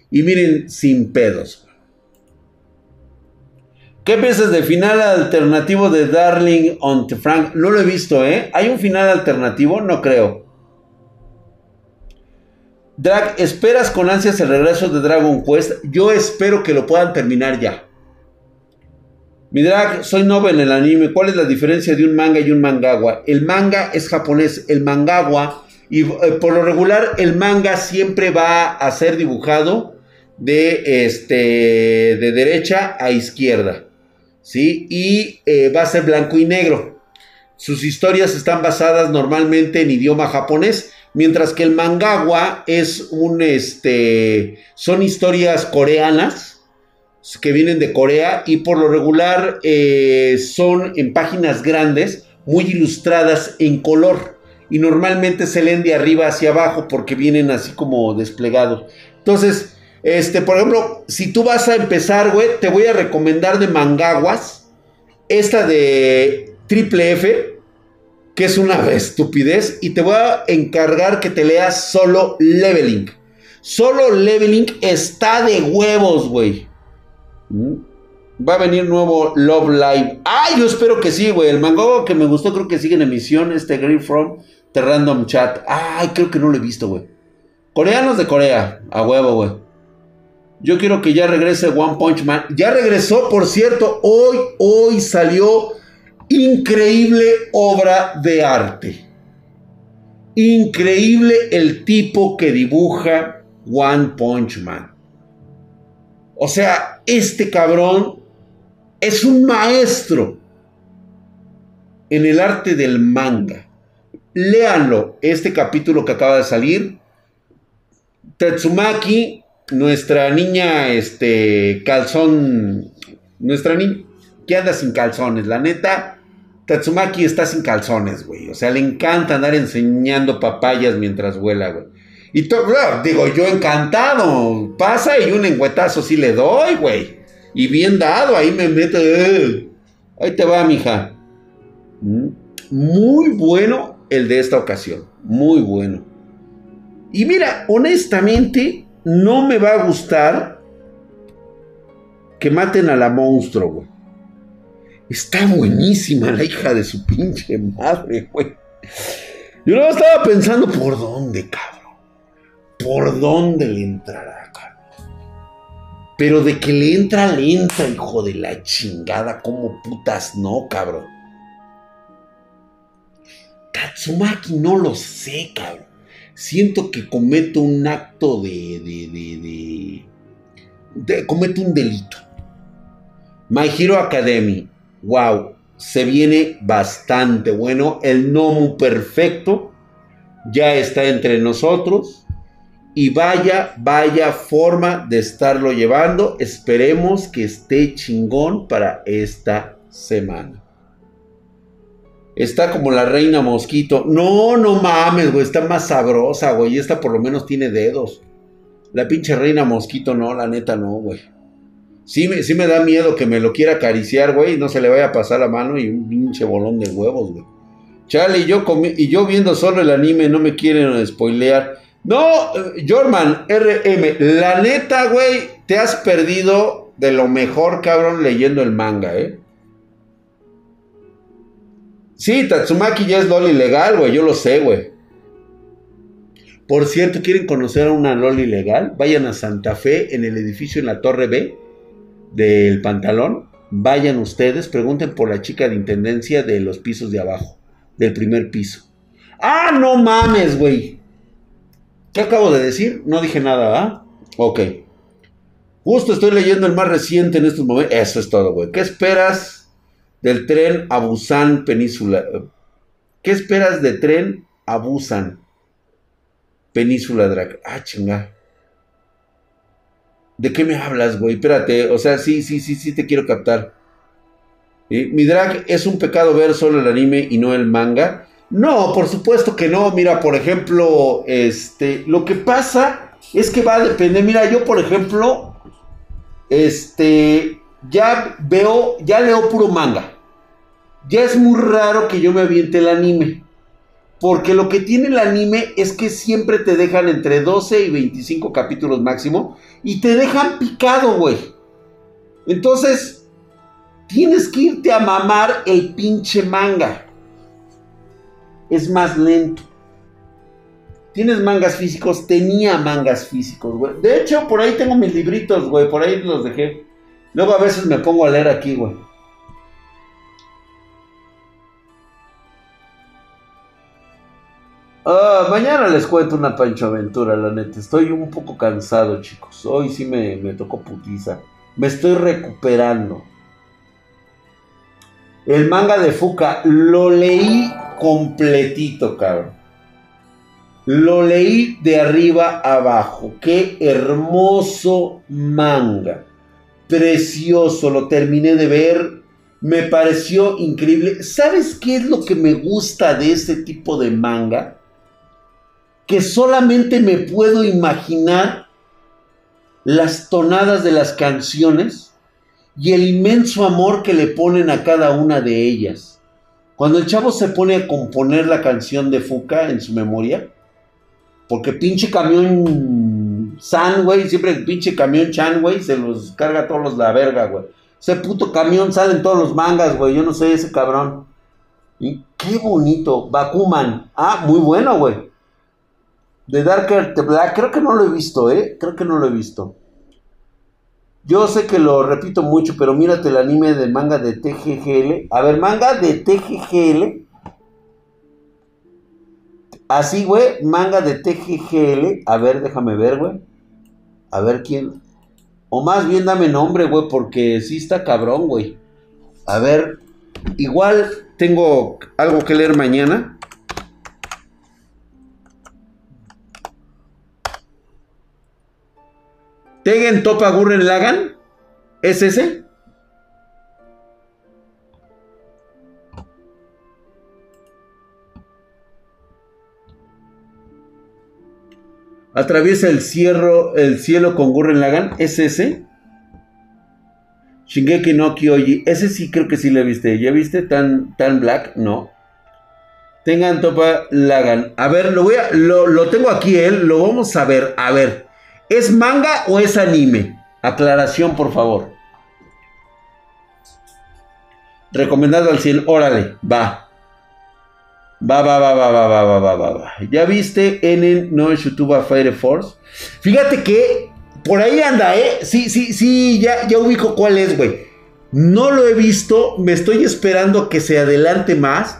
y miren sin pedos. ¿Qué piensas de final alternativo de Darling on the Frank? No lo he visto, ¿eh? ¿Hay un final alternativo? No creo. Drag, ¿esperas con ansias el regreso de Dragon Quest? Yo espero que lo puedan terminar ya. Mi drag, soy novel en el anime. ¿Cuál es la diferencia de un manga y un mangawa? El manga es japonés, el mangawa, y eh, por lo regular, el manga siempre va a ser dibujado de, este, de derecha a izquierda. ¿sí? Y eh, va a ser blanco y negro. Sus historias están basadas normalmente en idioma japonés, mientras que el mangawa es un, este, son historias coreanas que vienen de Corea y por lo regular eh, son en páginas grandes, muy ilustradas en color y normalmente se leen de arriba hacia abajo porque vienen así como desplegados. Entonces, este, por ejemplo, si tú vas a empezar, güey, te voy a recomendar de Mangaguas. Esta de Triple F, que es una estupidez. Y te voy a encargar que te leas solo Leveling. Solo Leveling está de huevos, güey. ¿Mm? Va a venir nuevo Love Live. Ay, yo espero que sí, güey. El mango que me gustó, creo que sigue en emisión. Este Green From, The Random Chat. Ay, creo que no lo he visto, güey. Coreanos de Corea, a huevo, güey. Yo quiero que ya regrese One Punch Man. Ya regresó, por cierto, hoy, hoy salió increíble obra de arte. Increíble el tipo que dibuja One Punch Man. O sea, este cabrón es un maestro en el arte del manga. Léanlo, este capítulo que acaba de salir. Tetsumaki nuestra niña, este, calzón, nuestra niña, que anda sin calzones, la neta, Tatsumaki está sin calzones, güey. O sea, le encanta andar enseñando papayas mientras vuela, güey. Y todo, digo, yo encantado. Pasa y un enguetazo sí le doy, güey. Y bien dado, ahí me meto. Eh. Ahí te va, mija. Mm. Muy bueno el de esta ocasión. Muy bueno. Y mira, honestamente, no me va a gustar que maten a la monstruo, güey. Está buenísima la hija de su pinche madre, güey. Yo no estaba pensando por dónde, cabrón. Por dónde le entrará, cabrón. Pero de que le entra, le entra, hijo de la chingada. Como putas no, cabrón. Tatsumaki no lo sé, cabrón siento que cometo un acto de, de, de, cometo un delito. My Hero Academy, wow, se viene bastante bueno. El Nomu perfecto ya está entre nosotros. Y vaya, vaya forma de estarlo llevando. Esperemos que esté chingón para esta semana. Está como la reina mosquito. No, no mames, güey. Está más sabrosa, güey. Esta por lo menos tiene dedos. La pinche reina mosquito, no, la neta no, güey. Sí me, sí me da miedo que me lo quiera acariciar, güey. Y no se le vaya a pasar la mano y un pinche bolón de huevos, güey. Chale, y yo, y yo viendo solo el anime, no me quieren spoilear. No, eh, Jorman, RM, la neta, güey, te has perdido de lo mejor, cabrón, leyendo el manga, ¿eh? Sí, Tatsumaki ya es Loli legal, güey, yo lo sé, güey. Por cierto, ¿quieren conocer a una Loli legal? Vayan a Santa Fe, en el edificio en la Torre B del pantalón. Vayan ustedes, pregunten por la chica de intendencia de los pisos de abajo, del primer piso. ¡Ah, no mames, güey! ¿Qué acabo de decir? No dije nada, ¿ah? Ok. Justo estoy leyendo el más reciente en estos momentos. Eso es todo, güey. ¿Qué esperas? del tren a Busan Península. ¿Qué esperas de tren a Busan? Península Drag. Ah, chinga. ¿De qué me hablas, güey? Espérate, o sea, sí, sí, sí, sí te quiero captar. ¿Mi drag es un pecado ver solo el anime y no el manga? No, por supuesto que no. Mira, por ejemplo, este, lo que pasa es que va a depender. Mira, yo, por ejemplo, este, ya veo, ya leo puro manga. Ya es muy raro que yo me aviente el anime. Porque lo que tiene el anime es que siempre te dejan entre 12 y 25 capítulos máximo. Y te dejan picado, güey. Entonces, tienes que irte a mamar el pinche manga. Es más lento. ¿Tienes mangas físicos? Tenía mangas físicos, güey. De hecho, por ahí tengo mis libritos, güey. Por ahí los dejé. Luego a veces me pongo a leer aquí, güey. Ah, mañana les cuento una pancho aventura, la neta. Estoy un poco cansado, chicos. Hoy sí me, me tocó putiza. Me estoy recuperando. El manga de Fuka lo leí completito, cabrón. Lo leí de arriba abajo. Qué hermoso manga. Precioso, lo terminé de ver. Me pareció increíble. ¿Sabes qué es lo que me gusta de este tipo de manga? Que solamente me puedo imaginar las tonadas de las canciones y el inmenso amor que le ponen a cada una de ellas. Cuando el chavo se pone a componer la canción de Fuca en su memoria, porque pinche camión San, güey, siempre pinche camión Chan, güey, se los carga todos los la verga, güey. Ese puto camión sale en todos los mangas, güey, yo no sé ese cabrón. Y qué bonito, Bakuman. Ah, muy bueno, güey. De Darker Black, creo que no lo he visto, ¿eh? Creo que no lo he visto. Yo sé que lo repito mucho, pero mírate el anime de manga de TGGL. A ver, manga de TGGL. Así, güey, manga de TGGL. A ver, déjame ver, güey. A ver quién. O más bien dame nombre, güey, porque sí está cabrón, güey. A ver, igual tengo algo que leer mañana. Tegen Topa Gurren Lagan. ¿Es ese? Atraviesa el, cielo, el cielo con Gurren Lagan. ¿Es ese? Shingeki no Kyoji. Ese sí creo que sí le viste. ¿Ya viste? Tan, tan black. No. Tengan Topa Lagan. A ver, lo voy a. Lo, lo tengo aquí, él. ¿eh? Lo vamos a ver. A ver. ¿Es manga o es anime? Aclaración, por favor. Recomendado al 100. Órale, va. Va, va, va, va, va, va, va, va, va. ¿Ya viste en no YouTube Fire Force? Fíjate que por ahí anda, ¿eh? Sí, sí, sí, ya, ya ubico cuál es, güey. No lo he visto, me estoy esperando que se adelante más.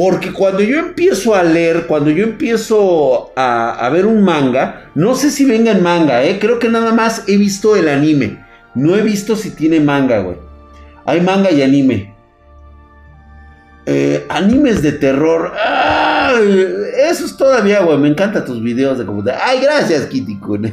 Porque cuando yo empiezo a leer, cuando yo empiezo a, ver un manga, no sé si venga en manga, ¿eh? creo que nada más he visto el anime. No he visto si tiene manga, güey. Hay manga y anime. Eh, animes de terror. Eso es todavía, güey. Me encantan tus videos de computadora. Ay, gracias, Kitty Kun. <laughs>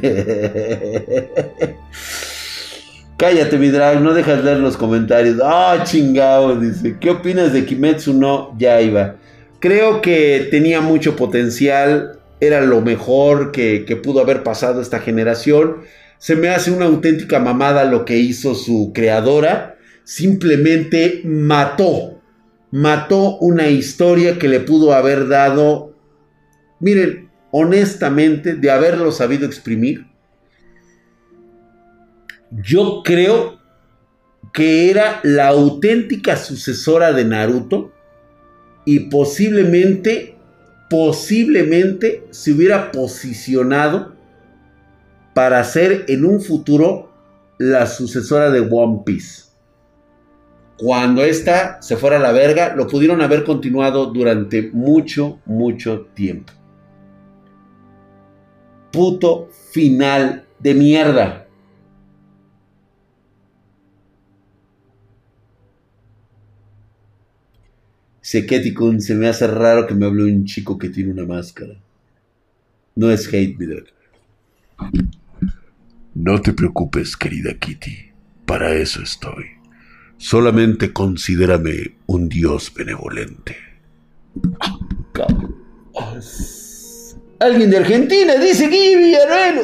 Cállate, mi drag, no dejas leer los comentarios. Ah, chingado, dice. ¿Qué opinas de Kimetsu no iba. Creo que tenía mucho potencial. Era lo mejor que, que pudo haber pasado esta generación. Se me hace una auténtica mamada lo que hizo su creadora. Simplemente mató. Mató una historia que le pudo haber dado. Miren, honestamente, de haberlo sabido exprimir yo creo que era la auténtica sucesora de Naruto y posiblemente, posiblemente se hubiera posicionado para ser en un futuro la sucesora de One Piece. Cuando esta se fuera a la verga, lo pudieron haber continuado durante mucho, mucho tiempo. Puto final de mierda. Se me hace raro que me hable un chico que tiene una máscara. No es hate, mi No te preocupes, querida Kitty. Para eso estoy. Solamente considérame un dios benevolente. Alguien de Argentina, dice Gui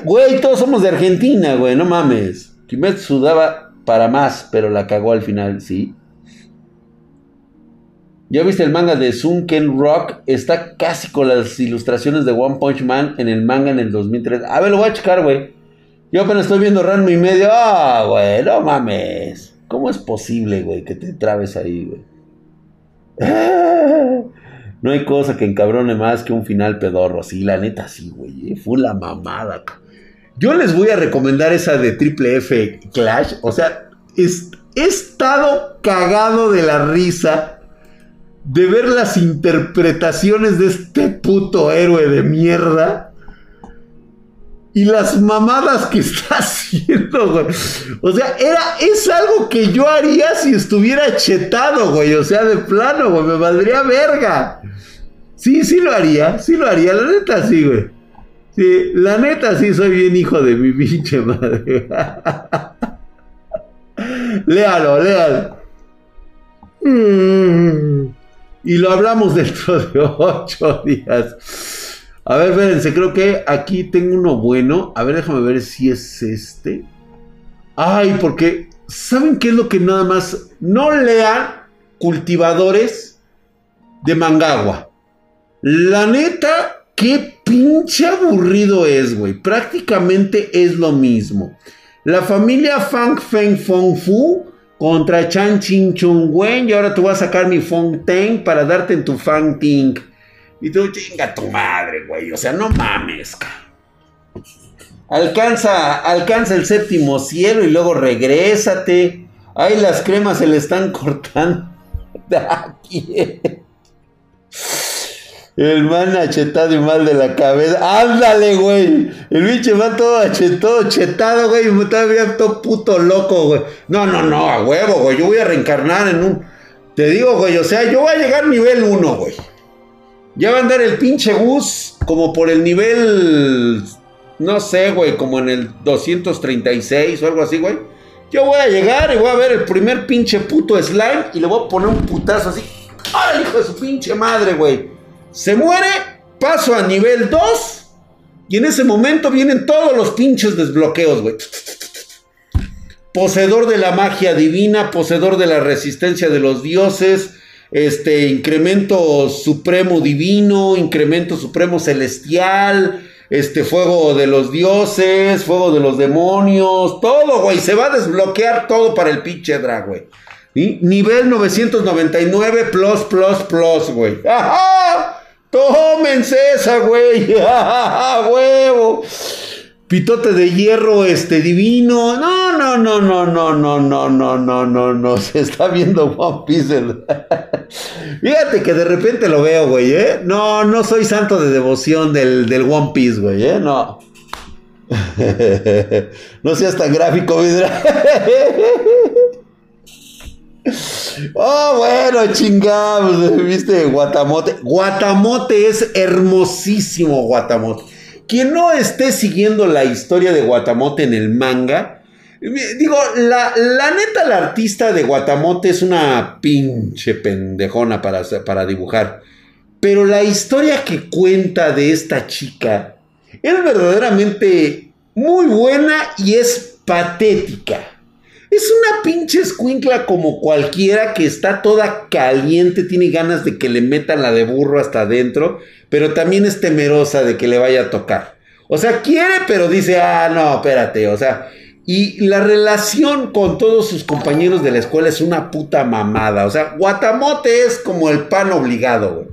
Güey, todos somos de Argentina, güey, no mames. Kimetsu sudaba para más, pero la cagó al final, sí. ¿Ya viste el manga de Sunken Rock? Está casi con las ilustraciones de One Punch Man en el manga en el 2003. A ver, lo voy a checar, güey. Yo apenas estoy viendo Ranma y medio. Ah, güey, no mames. ¿Cómo es posible, güey, que te trabes ahí, güey? <laughs> no hay cosa que encabrone más que un final pedorro. Sí, la neta, sí, güey. Eh, fue la mamada. Yo les voy a recomendar esa de Triple F Clash. O sea, he estado cagado de la risa de ver las interpretaciones de este puto héroe de mierda y las mamadas que <laughs> está haciendo, güey. O sea, era, es algo que yo haría si estuviera chetado, güey. O sea, de plano, güey, me valdría verga. Sí, sí lo haría, sí lo haría, la neta sí, güey. Sí, la neta sí soy bien hijo de mi pinche madre. <laughs> léalo, léalo. Mm. Y lo hablamos <laughs> dentro de ocho días. A ver, espérense, creo que aquí tengo uno bueno. A ver, déjame ver si es este. Ay, porque ¿saben qué es lo que nada más no lean cultivadores de Mangagua? La neta, qué pinche aburrido es, güey. Prácticamente es lo mismo. La familia Fang Feng Fong Fu contra Chan Chin Chung Wen. Y ahora tú vas a sacar mi Fontaine para darte en tu Fang Ting. Y tú, chinga tu madre, güey. O sea, no mames, Alcanza, alcanza el séptimo cielo y luego regrésate. Ahí las cremas se le están <laughs> cortando. <laughs> Aquí. El man achetado y mal de la cabeza. Ándale, güey. El bicho va todo achetado, chetado, güey. Y todavía todo puto loco, güey. No, no, no, a huevo, güey. Yo voy a reencarnar en un. Te digo, güey. O sea, yo voy a llegar nivel 1, güey. Ya va a andar el pinche bus como por el nivel. No sé, güey. Como en el 236 o algo así, güey. Yo voy a llegar y voy a ver el primer pinche puto slime. Y le voy a poner un putazo así. ¡Ay, hijo de su pinche madre, güey! Se muere, paso a nivel 2. Y en ese momento vienen todos los pinches desbloqueos, güey. Poseedor de la magia divina, poseedor de la resistencia de los dioses, este incremento supremo divino, incremento supremo celestial, este fuego de los dioses, fuego de los demonios, todo, güey, se va a desbloquear todo para el pinche drag, güey. Nivel 999 plus plus plus, güey. ¡Ajá! Tómense esa, güey. <laughs> huevo! Pitote de hierro, este divino. No, no, no, no, no, no, no, no, no, no, no. <laughs> Se está viendo One Piece. <laughs> Fíjate que de repente lo veo, güey, ¿eh? No, no soy santo de devoción del, del One Piece, güey, ¿eh? No. no seas tan gráfico, vidra. Oh, bueno, chingados, viste, Guatamote. Guatamote es hermosísimo, Guatamote. Quien no esté siguiendo la historia de Guatamote en el manga, digo, la, la neta, la artista de Guatamote es una pinche pendejona para, para dibujar. Pero la historia que cuenta de esta chica es verdaderamente muy buena y es patética. Es una pinche escuincla como cualquiera que está toda caliente, tiene ganas de que le metan la de burro hasta adentro, pero también es temerosa de que le vaya a tocar. O sea, quiere, pero dice, ah, no, espérate, o sea, y la relación con todos sus compañeros de la escuela es una puta mamada. O sea, Guatamote es como el pan obligado, güey.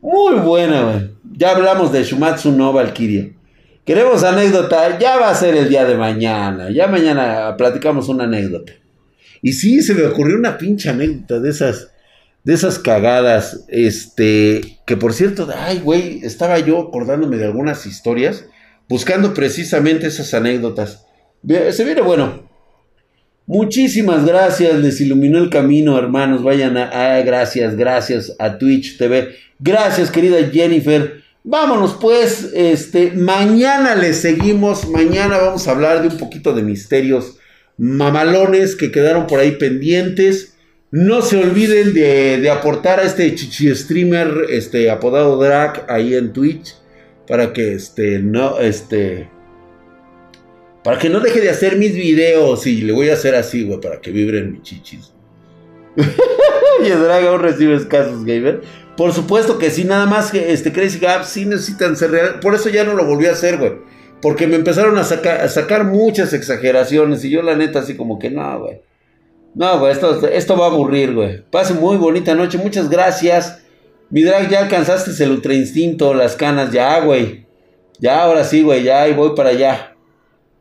Muy buena, güey. Ya hablamos de Shumatsu no Valkyria. Queremos anécdota, ya va a ser el día de mañana. Ya mañana platicamos una anécdota. Y sí, se me ocurrió una pinche anécdota de esas, de esas cagadas. Este, que por cierto, ay, güey, estaba yo acordándome de algunas historias, buscando precisamente esas anécdotas. Se viene bueno. Muchísimas gracias, les iluminó el camino, hermanos. Vayan a, gracias, gracias a Twitch TV. Gracias, querida Jennifer Vámonos pues, este, mañana le seguimos, mañana vamos a hablar de un poquito de misterios mamalones que quedaron por ahí pendientes. No se olviden de, aportar a este chichi streamer, este, apodado Drag, ahí en Twitch, para que, este, no, este, para que no deje de hacer mis videos y le voy a hacer así, güey, para que vibren mis chichis. <laughs> y el Drag aún recibe escasos, gamer. Por supuesto que sí, nada más que este Crazy Gap sí necesitan ser real. Por eso ya no lo volví a hacer, güey. Porque me empezaron a, sacar muchas exageraciones. Y yo, la neta, así como que no, güey. No, güey, esto, va a aburrir, güey. Pase muy bonita noche. Muchas gracias. Mi drag, ya alcanzaste el ultra instinto, las canas, ya, güey. Ya, ahora sí, güey, ya, y voy para allá.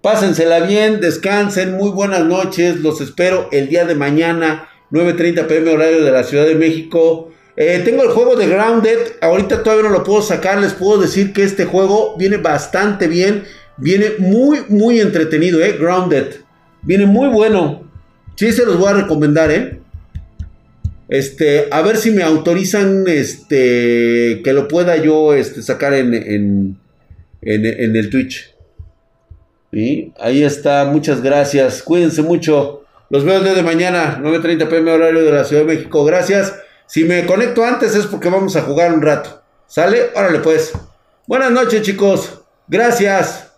Pásensela bien, descansen, muy buenas noches. Los espero el día de mañana, 9.30 pm horario de la Ciudad de México. Eh, tengo el juego de Grounded. Ahorita todavía no lo puedo sacar. Les puedo decir que este juego viene bastante bien. Viene muy, muy entretenido, ¿eh? Grounded. Viene muy bueno. Sí, se los voy a recomendar, ¿eh? Este, a ver si me autorizan este, que lo pueda yo este, sacar en, en, en, el Twitch. Y ahí está, muchas gracias. Cuídense mucho. Los veo el día de mañana, 9.30 pm horario de la Ciudad de México. Gracias. Si me conecto antes es porque vamos a jugar un rato. ¿Sale? Órale pues. Buenas noches chicos. Gracias.